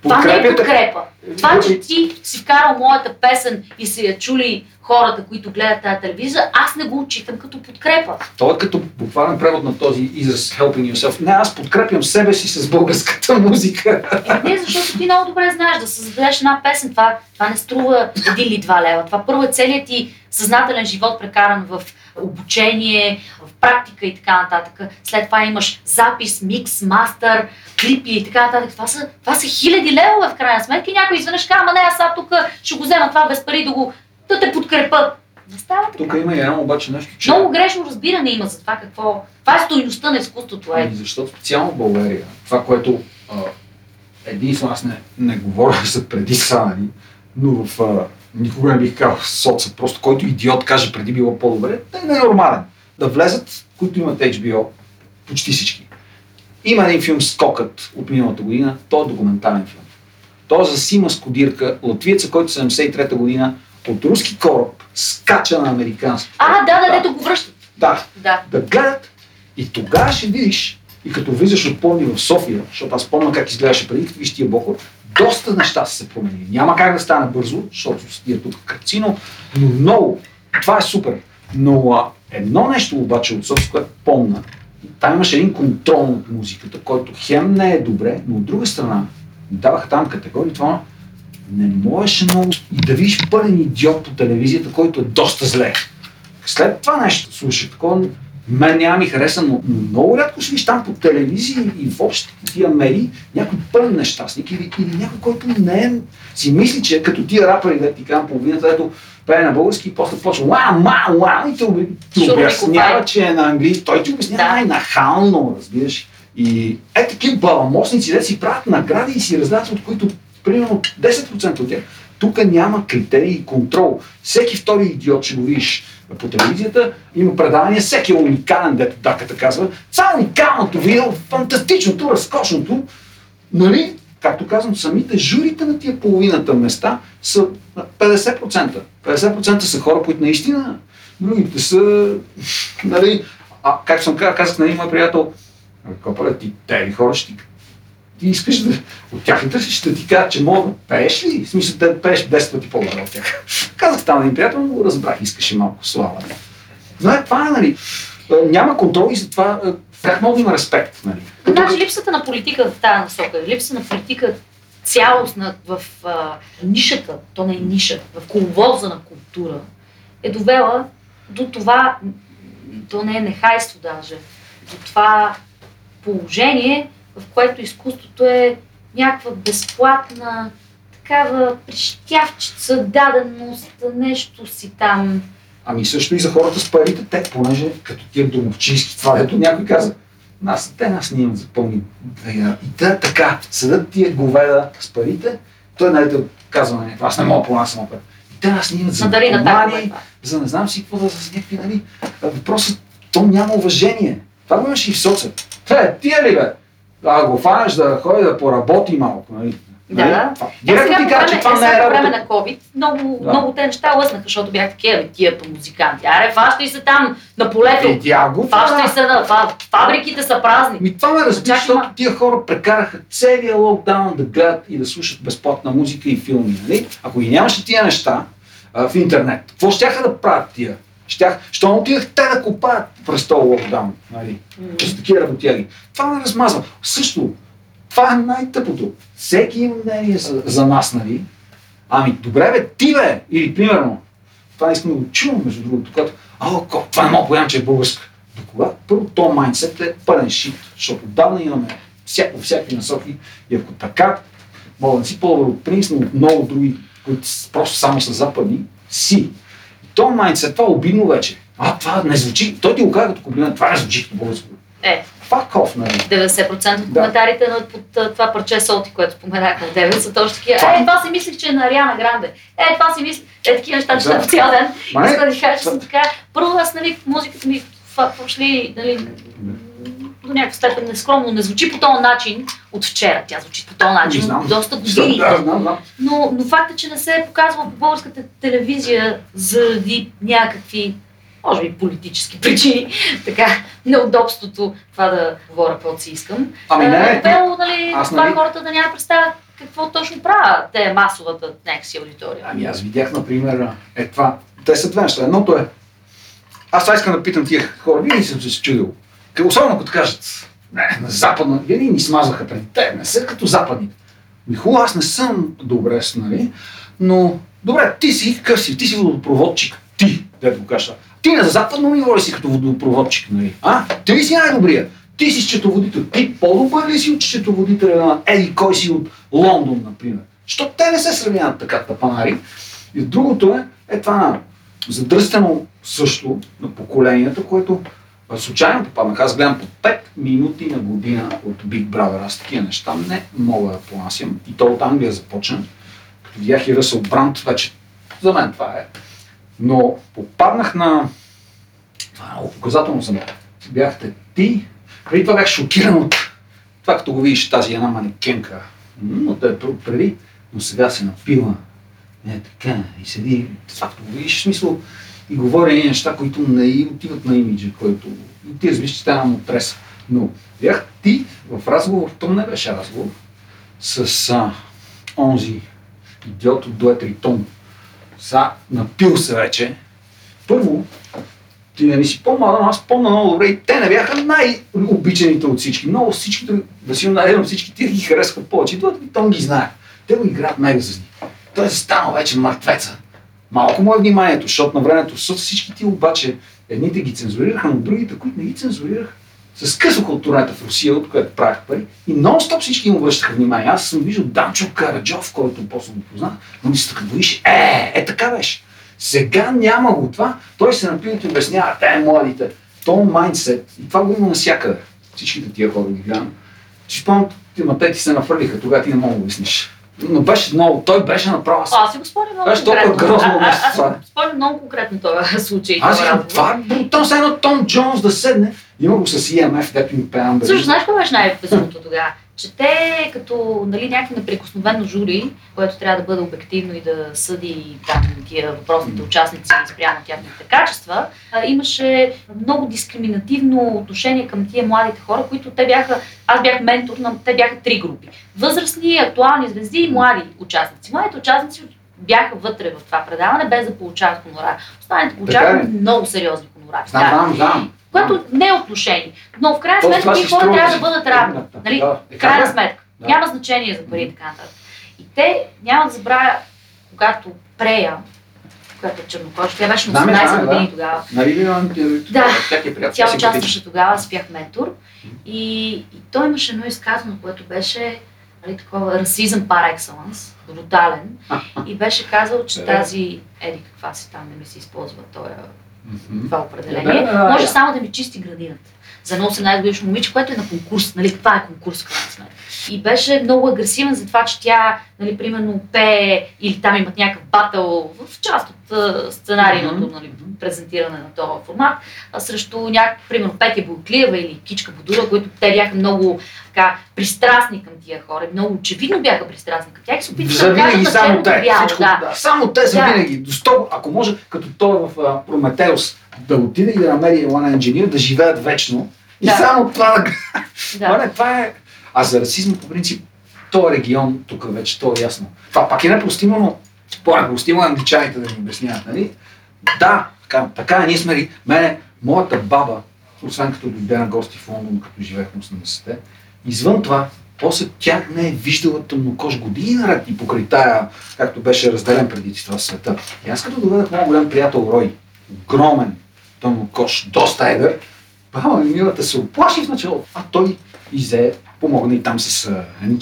Това не е подкрепа. Това, че ти си вкарал моята песен и са я чули хората, които гледат тази телевизия, аз не го отчитам като подкрепа. Той е като буквален превод на този израз Helping Yourself. Не, аз подкрепям себе си с българската музика. Е, не, защото ти много добре знаеш да създадеш една песен. Това, това не струва един или два лева. Това първо е целият ти съзнателен живот прекаран в обучение, в практика и така нататък. След това имаш запис, микс, мастър, клипи и така нататък. Това са, това са хиляди левове в крайна сметка и някой изведнъж казва, ама не, аз сега тук ще го взема това без пари да го да те подкрепа. Не става така. Тук има и едно обаче нещо, че... Много грешно разбиране има за това какво. Това е стойността на изкуството. Е. Ами, защото специално в България, това, което а, единствено аз не, не говоря за преди са, нали, но в а, никога не бих казал соца, просто който идиот каже преди било по-добре, не е нормален. Да влезат, които имат HBO, почти всички. Има един филм Скокът от миналата година, той е документален филм. Той е за Сима Скодирка, латвиеца, който 73-та година от руски кораб скача на американски. А, да, да, дето го връщат. Да, Да. да гледат и тогава ще видиш, и като влизаш от Пловдив в София, защото аз помня как изглеждаше преди, като виж тия Бохор, доста неща са се променили. Няма как да стане бързо, защото е тук кръци, но много. Това е супер. Но а, едно нещо обаче от София, което помня, там имаше един контрол над музиката, който хем не е добре, но от друга страна даваха там категории, това не можеше много и да видиш пълен идиот по телевизията, който е доста зле. След това нещо слушах, такова, мен няма ми хареса, но много рядко ще виж там по телевизия и въобще тия медии някой пълен нещастник или, или някой, който не е, си мисли, че като тия рапъри, да ти казвам половината, ето пее на български и после почва ла, ма, ла, и те обяснява, че е на английски. Той ти обяснява Да. най-нахално, разбираш. И е такива баламосници, де си правят награди и си раздават, от които примерно 10% от тях. Тук няма критерии и контрол. Всеки втори идиот ще го видиш по телевизията. Има предавания, всеки е уникален, дето даката казва. Това е уникалното видео, фантастичното, разкошното. Нали? Както казвам, самите журите на тия половината места са на 50%. 50% са хора, които наистина, другите са, нали, а, как съм казал, казах на един мой приятел, Копале, ти тези хора ще ти ти искаш да, от тях ли търсиш, ще ти кажа, че мога да пееш ли? В смисъл да пееш 10 пъти по-добре от тях. Казах там един приятел, но го разбрах, искаше малко слава. Но е, това е, нали, е, няма контрол и затова е, в тях много има респект. Нали. Значи липсата на политика в тази насока, липса на политика цялостна в а, нишата, то не е ниша, в коловоза на култура, е довела до това, то не е нехайство даже, до това положение, в което изкуството е някаква безплатна, такава прищявчица, даденост, нещо си там. Ами също и за хората с парите, те, понеже като тия домовчийски, това дето някой каза, нас, те нас не имат за пълни две И те така, седат тия говеда с парите, той нали да казва на някаква, аз не мога по нас само пари. И те нас не имат за такова. за не знам си какво да за някакви, нали. Въпросът, то няма уважение. Това го имаш и в соца. Те, тия ли бе? А го фанеш да ходи да поработи малко, нали? Да, Нали? да. Е, Директно ти по кажа, че това е, не е по време работа. на COVID много, Да. много те неща лъснаха, защото бях такива, бе, тия па музиканти. Аре, фащай се там на полето. Видя го. Фащай се на фа- фабриките са празни. Ми това ме разбира, защото тия хора прекараха целия локдаун да гледат и да слушат безплатна музика и филми, нали? Ако ги нямаше тия неща а, в интернет, какво щяха да правят тия? Щях, що не отидах те да копаят през този локдаун, нали? М. С такива работяги. Това ме размазва. Също, това е най-тъпото. Всеки има мнение за, за нас, нали? Ами, добре бе, ти бе! Или, примерно, това искам да го чувам, между другото, когато, а, ко, това не мога да повярвам, че е българска. До кога? Първо, то майндсет е пълен шит, защото отдавна имаме всяко, всякакви насоки. И ако така, мога да си по-добър от принц, но от много други, които просто само са западни, си. То майндсет, това е обидно вече. А, това не звучи, той ти го казва като комплимент, това не звучи като българско. Е, Fuck off, нали? 90% от Да. коментарите на под това парче солти, което споменахме от 9, са точно такива. Това- Е, това си мислих, че е на Ариана Гранде. Е, това си мислих. Е, такива неща, че Да. в цял ден. Искам да кажа, че съм така. Първо, аз, нали, музиката ми фа- пошли, нали, до някаква степен нескромно, не звучи по този начин от вчера. Тя звучи по този начин знам. доста години. Да, знам, знам. Но, но факт е, че не се е показвал по българската телевизия заради някакви, може би, политически причини. Така, неудобството това да говоря каквото си искам. Ами не, Е, не, Бело, нали, аз, това нали- хората да няма представа какво точно правят те масовата някакси аудитория. Ами аз видях, например, е това. Те са две неща. Едното е. Аз това искам да питам тия хора. Винаги съм се чудил. Особено като кажат, не, на западна, винаги ни смазваха преди те, не са като западните. Ми хубаво, аз не съм добре нали? Но, добре, ти си какъв си, ти си водопроводчик. Ти, дето го кажа. Ти на западно ниво ли си като водопроводчик, нали? А? Ти си най-добрия? Ти си счетоводител. Ти по-добър ли си от счетоводителя на Еди, кой си от Лондон, например? Защото те не се сравняват така тапанари. И другото е, е това задръстено също на поколенията, което случайно попаднах. Аз гледам по 5 минути на година от Big Brother. Аз такива неща не мога да понасям. И то от Англия започна. Като видях и Ръсъл Брант, вече за мен това е. Но попаднах на... Това е много показателно за мен. Бяхте ти. Преди това бях шокиран от това, като го видиш тази една манекенка. Но да е друг преди. Но сега се напила. Не, така, и седи, това като го видиш, в смисъл, и говори едни неща, които не й отиват на имиджа, който и ти разбираш, че тя му треса. Но бях ти в разговор, то не беше разговор, с а, онзи идиот от дуета и тон. Са, напил се вече. Първо, ти не си но аз помня много добре и те не бяха най-обичаните от всички. Много всички, да си наредно всички, ти ги харесват повече. И дуета и тон ги знае. Те го играят мегазвезди. Той е станал вече мъртвеца. Малко му е вниманието, защото на времето с всички ти обаче едните ги цензурираха, но другите, които не ги цензурираха, се скъсаха от турнета в Русия, от което правих пари. И нон-стоп всички им обръщаха внимание. Аз съм виждал Данчо Караджов, който после го познах, но ми се така видиш, е, е така беше. Сега няма го това, той се напил и обяснява, те младите, то майндсет, и това го има навсякъде. Всичките тия хора ги гледам. Ти спомням, ти, ма те ти се нафърлиха, тогава ти не мога да обясниш. Но беше много, той беше направо. Аз си го спомням много Беше толкова грозно А- Аз си спомням много конкретно този случай. Аз разговор. това е брутално, все едно Том Джонс да седне. Има го с EMF, дето ми пеям. Също знаеш какво беше най-безумното тогава? Че те, като нали, някакво неприкосновено жури, което трябва да бъде обективно и да съди там тия въпросните участници спрямо тяхните качества, имаше много дискриминативно отношение към тия младите хора, които те бяха, аз бях ментор, на, те бяха три групи. Възрастни, актуални звезди и млади участници. Младите участници бяха вътре в това предаване, без да получават хонорар. Останалите ли? много сериозни хонорари. Знам, знам, знам. Което не е отношение. Но в крайна То сметка си хора трябва да бъдат равни. Нали? В крайна е. сметка. Да. Няма значение за пари и така нататък. И те няма да забравя, когато Прея, която е чернокожа, тя беше на Знам я, 18 знам я, години да. тогава. Нали Да. Тя участваше тогава, аз бях ментор. И, и той имаше едно изказване, което беше нали, такова расизъм пар екселанс, брутален. И беше казал, че Е. тази, еди каква си там, не ми се използва този Мгм. това определение, Да, да, може само да ми чисти градината. За едно 18 годишно момиче, което е на конкурс, нали, това е конкурс, крайна сметка. И беше много агресивен за това, че тя, нали, примерно, пее или там имат някакъв батъл в част от сценарийното, нали, презентиране на този формат, а, срещу някак, примерно, Петя Бойклиева или Кичка Бодура, които те бяха много така, пристрастни към тия хора, много очевидно бяха пристрастни към тях и се опитаха да кажат само те. бяло. Всичко, Да. да. Само те за Да. винаги. До 100, ако може, като той в а, Прометеус, да отиде и да намери One Engineer, да живеят вечно. И Да. само това да Да. да. това е... А за расизма, по принцип, този регион, тук вече то е ясно. Това пак е непростимо, но по-непростимо е англичаните да ни обясняват, нали? Да, така, така ние сме... Мене, моята баба, освен като дойде на гости в Лондон, като живеех в 80-те, извън това, после тя не е виждала тъмнокож години наред и покрай тая, както беше разделен преди това света. И аз като доведах много голям приятел Рой, огромен тъмнокож, доста едър, баба ми милата се оплаши в началото, а той изе помогна и там с едни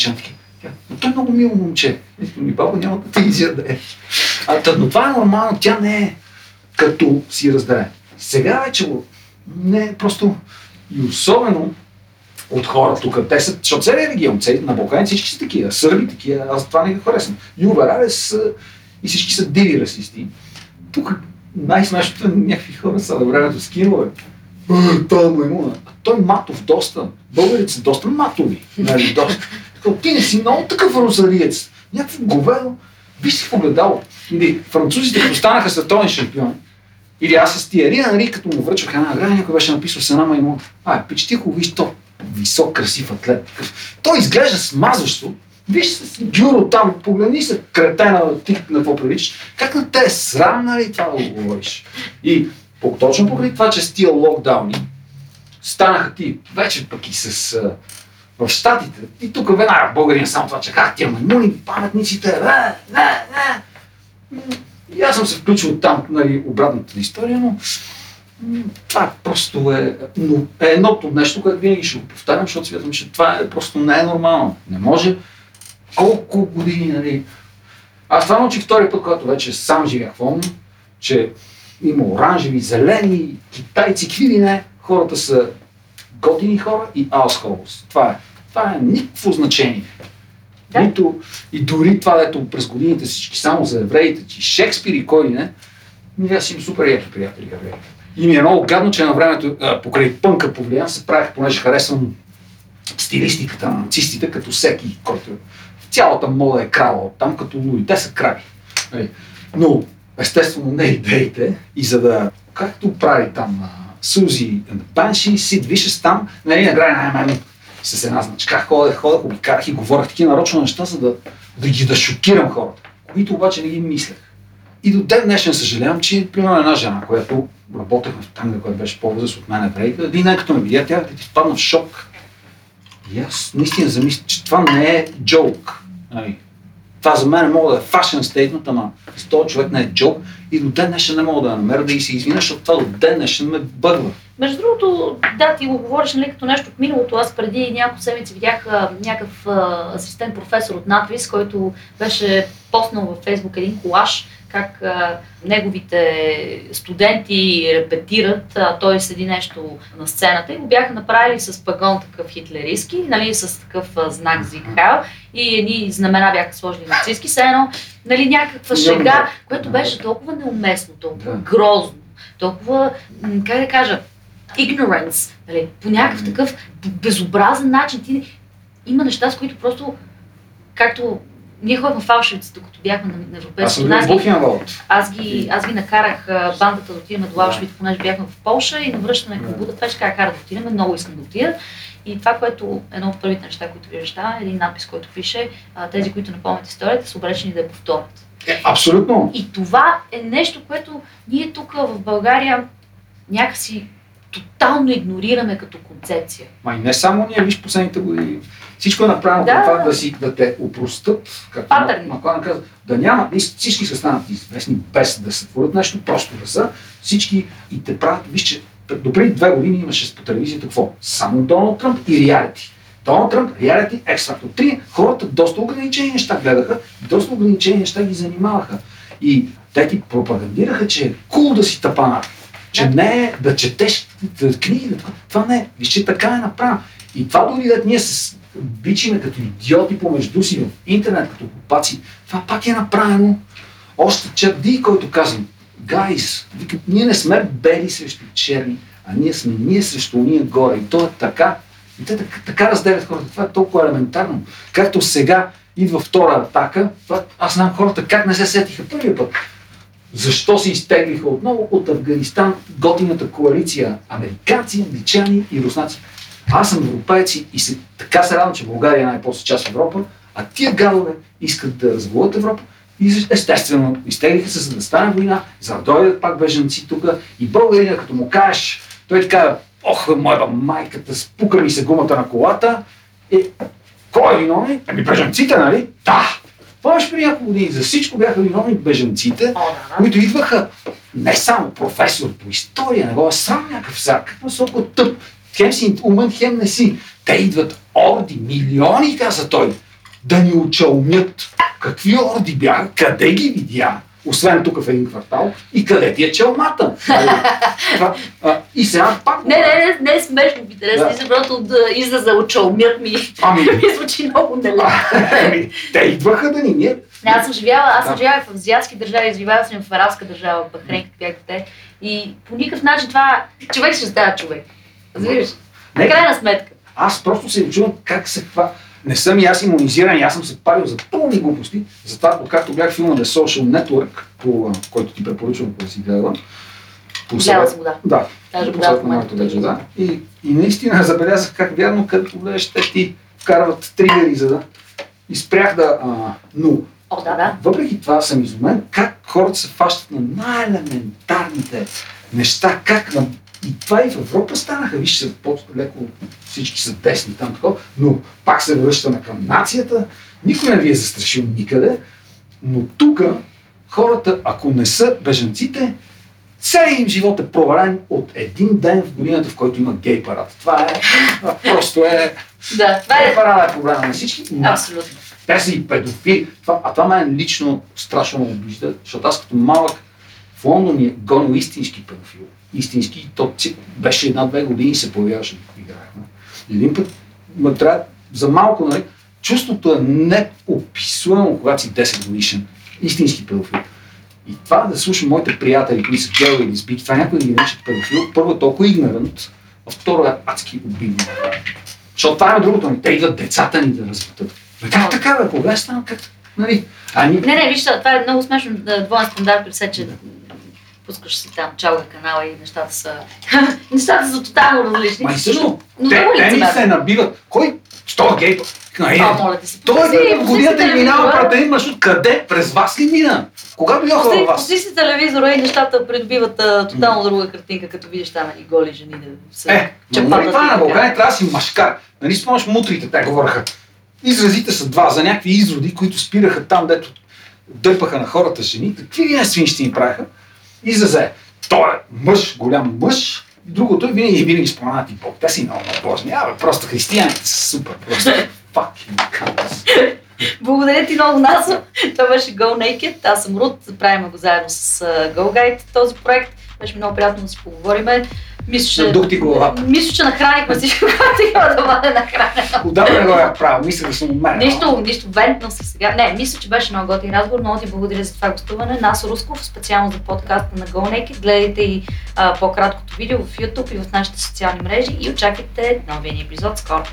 Но той е много мило момче. Ми баба няма да те изяде. А, но това е нормално, тя не е като си раздаде. Сега вече не просто и особено от хора тук. Те са, защото целият регион, цели, на Балкани всички са такива, сърби такива, аз това не го харесвам. А, и всички са диви расисти. Тук най-смешното е някакви хора са на времето скинове. Е, Той му имуна. А той матов доста. Българите са доста матови. Нали, доста. Ти не си много такъв розариец. Някакво говедо. Виж си в огледало. Или французите, като станаха световни шампиони, или аз с Тиери, нали, като му връчвах една игра, някой беше написал с една маймун. А, пич, ти ако виж то висок, красив атлет. Той изглежда смазващо. Виж с Гюро там, погледни се кретена, ти на какво приличаш. Как на те е срам, нали, това да го говориш? И точно покрай това, че с тия локдауни станаха ти вече пък и с а, в Штатите. И тук веднага българин само това, че как тия маймуни, паметниците, ра, ра, ра. И аз съм се включил там, нали, обратната история, но това просто е, но е едното нещо, което винаги ще го повтарям, защото смятам, че това е просто не е нормално. Не може колко години, нали. Аз това научих втори път, когато вече сам живях в Лондон, че има оранжеви, зелени, китайци, какви ли не. Хората са готини хора и аусхолс. Това е. Това е никакво значение. Да. Нито, и дори това, дето през годините всички само за евреите, че Шекспир и кой не, ние си им супер яки приятели евреи. И ми е много гадно, че на времето а, покрай пънка повлиян се правих, понеже харесвам стилистиката на нацистите, като всеки, който цялата мода е крала там, като луи. Те са крави. Нали? Но, естествено, не идеите. И за да, както прави там Сузи Banshee, Сид Вишес там, нали, накрая най-мен с една значка ходех, ходех, обикарах и говорех такива нарочно неща, за да, да ги да шокирам хората, които обаче не ги мислех. И до ден днешен съжалявам, че примерно една жена, която работехме в танга, която беше по-възраст от мен еврейка, един ден като ме видя, тя ти впадна в шок. И аз наистина замисля, че това не е джоук. Нали. Това за мен мога да е фашен стейтмент, ама с този човек не е джок и до ден днешен не мога да я намеря да и се извиня, защото това до ден днешен ме бъгва. Между другото, да, ти го говориш нали, като нещо от миналото. Аз преди няколко седмици видях а, някакъв а, асистент професор от Надвис, който беше поснал във Фейсбук един колаж, как а, неговите студенти репетират, а той седи нещо на сцената и го бяха направили с пагон такъв хитлеристски, нали, с такъв а, знак Зиг Хайл и едни знамена бяха сложили нацистски, все едно, нали, някаква шега, което беше толкова неуместно, толкова грозно, толкова, как да кажа, ignorance, нали, по някакъв такъв безобразен начин. Ти, има неща, с които просто, както ние ходихме в Аушвиц, докато бяхме на, на Аз европейски Бухенвалд. аз ги, аз ги накарах бандата да отидем до Аушвиц, понеже бяхме в Полша и навръщане към Да. Будапешт, как кара да отидем, много искам да отида. И това, което едно от първите неща, които виждаш там, е един надпис, който пише, тези, които не помнят историята, са обречени да я повторят. Е, абсолютно. И това е нещо, което ние тук в България някакси тотално игнорираме като концепция. Ма и не само ние, виж последните години. Всичко е направено Да. това да, си, да те упростат, както. Маклан каза, да няма, всички са станат известни без да се творят нещо, просто да са. Всички и те правят, виж, че допреди две години имаше по телевизията какво? Само Доналд Тръмп и реалити. Доналд Тръмп, реалити, екс-фактор 3, хората доста ограничени неща гледаха, доста ограничени неща ги занимаваха. И те ти пропагандираха, че е кул да си тапанар. Че Да. не е да четеш книги, да, това не е. Виж, така е направено. И това дори да ние се бичиме като идиоти помежду си в интернет, като глупаци, това пак е направено. Още Чак Ди, който казва, гайс, ние не сме бели срещу черни, а ние сме ние срещу уния горе. И то е така. И те така, така разделят хората. Това е толкова елементарно. Както сега идва втора атака, това, аз знам хората как не се сетиха първия път. Защо се изтеглиха отново от Афганистан готината коалиция американци, англичани и руснаци? Аз съм европейци и се, така се радвам, че България е най-после част Европа, а тия гадове искат да развалят Европа и естествено изтеглиха се, за да стане война, за да дойдат пак бежанци тук и българина, като му кажеш, той така, ох, моя майката, спука ми се гумата на колата, е, кой е виновен? Ами бежанците, нали? Да! Помниш преди няколко години, за всичко бяха виновни бежанците, О, да, да. които идваха не само професор по история, не го е сам някакъв сак, какво толкова тъп. Хем си умен, хем не си. Те идват орди, милиони, каза той, да ни очалмят. Какви орди бяха? Къде ги видя? Освен тук в един квартал. И къде ти е челмата? Това, а, и сега пак... Не, не, не, не е смешно, интересно, Да. защото да израза очалмят ми, Ами, ми звучи много нелепо. ами, те идваха да ни... Ние... Не, аз съм живяла, аз съм живяла в азиатски държави, живяла съм в арабска държава, в Бахрейн, бяхте те. И по никакъв начин това човек ще става човек. Разбираш? В крайна сметка. Аз просто се чувам как се хва... Не съм и аз иммунизиран, и аз съм се парил за пълни глупости. Затова, откакто гледах филма The Social Network, по, който ти препоръчвам да си гледала. По Гледала съм да. Да, Даже по в момента. вече, да. И, и наистина забелязах как вярно, като гледаш, те ти вкарват тригери, за да... И спрях да... А, но О, да, да. въпреки това съм изумен как хората се фащат на най-елементарните неща, как на... И това и в Европа станаха, виж, са по-леко всички са десни там, такова, но пак се връщаме към нацията, никой не ви е застрашил никъде, но тук хората, ако не са бежанците, целият им живот е провален от един ден в годината, в който има гей парад. Това е, това просто е, Да, това гей е парада е проблема на всички. абсолютно. Те са и педофили. Това, а това мен лично страшно ме обижда, защото аз като малък в Лондон е гонил истински педофил. Истински, то беше една-две години и се появяваше да играехме. Един път, ма трябва, за малко, нали, чувството е неописуемо, когато си 10 годишен. Истински педофил. И това да слушам моите приятели, които са гео или сбити, това някой да ги нарича педофил, първо е толкова игнорант, а второ е адски обидно. Защото това е другото ни. Те идват децата ни да разбутат. Бе, как така, бе? Кога е станало? Как? Нали? А ни... Не, не, виж, това е много смешно. Двоен стандарт при че пускаш си там чалга канала и нещата са... нещата са тотално различни. Ма и също, Но те, те лицемерно. се набиват. Кой? Що гей? Нали? А, моля ти се. Той е в годината и минава един маршрут. Къде? През вас ли мина? Кога дойдоха Пусти, във вас? пусти си телевизора и нещата придобиват а, тотално друга картинка, като видиш там едни голи жени да се Е, чапатат нали това и на. България трябва да си машкар. Нали спомняш мутрите, те говореха. Изразите са два за някакви изроди, които спираха там, дето дърпаха на хората жени. Какви ли не свинщини правиха? Израза е, той е мъж, голям мъж, другото е винаги, винаги споменат и Бог. Те си много набожни. Абе, просто християните са супер. Просто fucking cunts. Благодаря ти много, Насо. Това беше Go Naked. Аз съм Рут. Правим го заедно с Go Guide този проект. Беше много приятно да си поговорим. Мисля, че... Надух главата. Мисля, че нахранихме всичко, което има да бъде нахранено. Отдавна не го е правил, мисля да съм умерен. Нищо, нищо, вентно се сега. Не, мисля, че беше много готин разговор. Много ти благодаря за това гостуване. Насо Русков, специално за подкаста на Go Naked. Гледайте и а, по-краткото видео в YouTube и в нашите социални мрежи и очаквайте новия ни епизод скоро.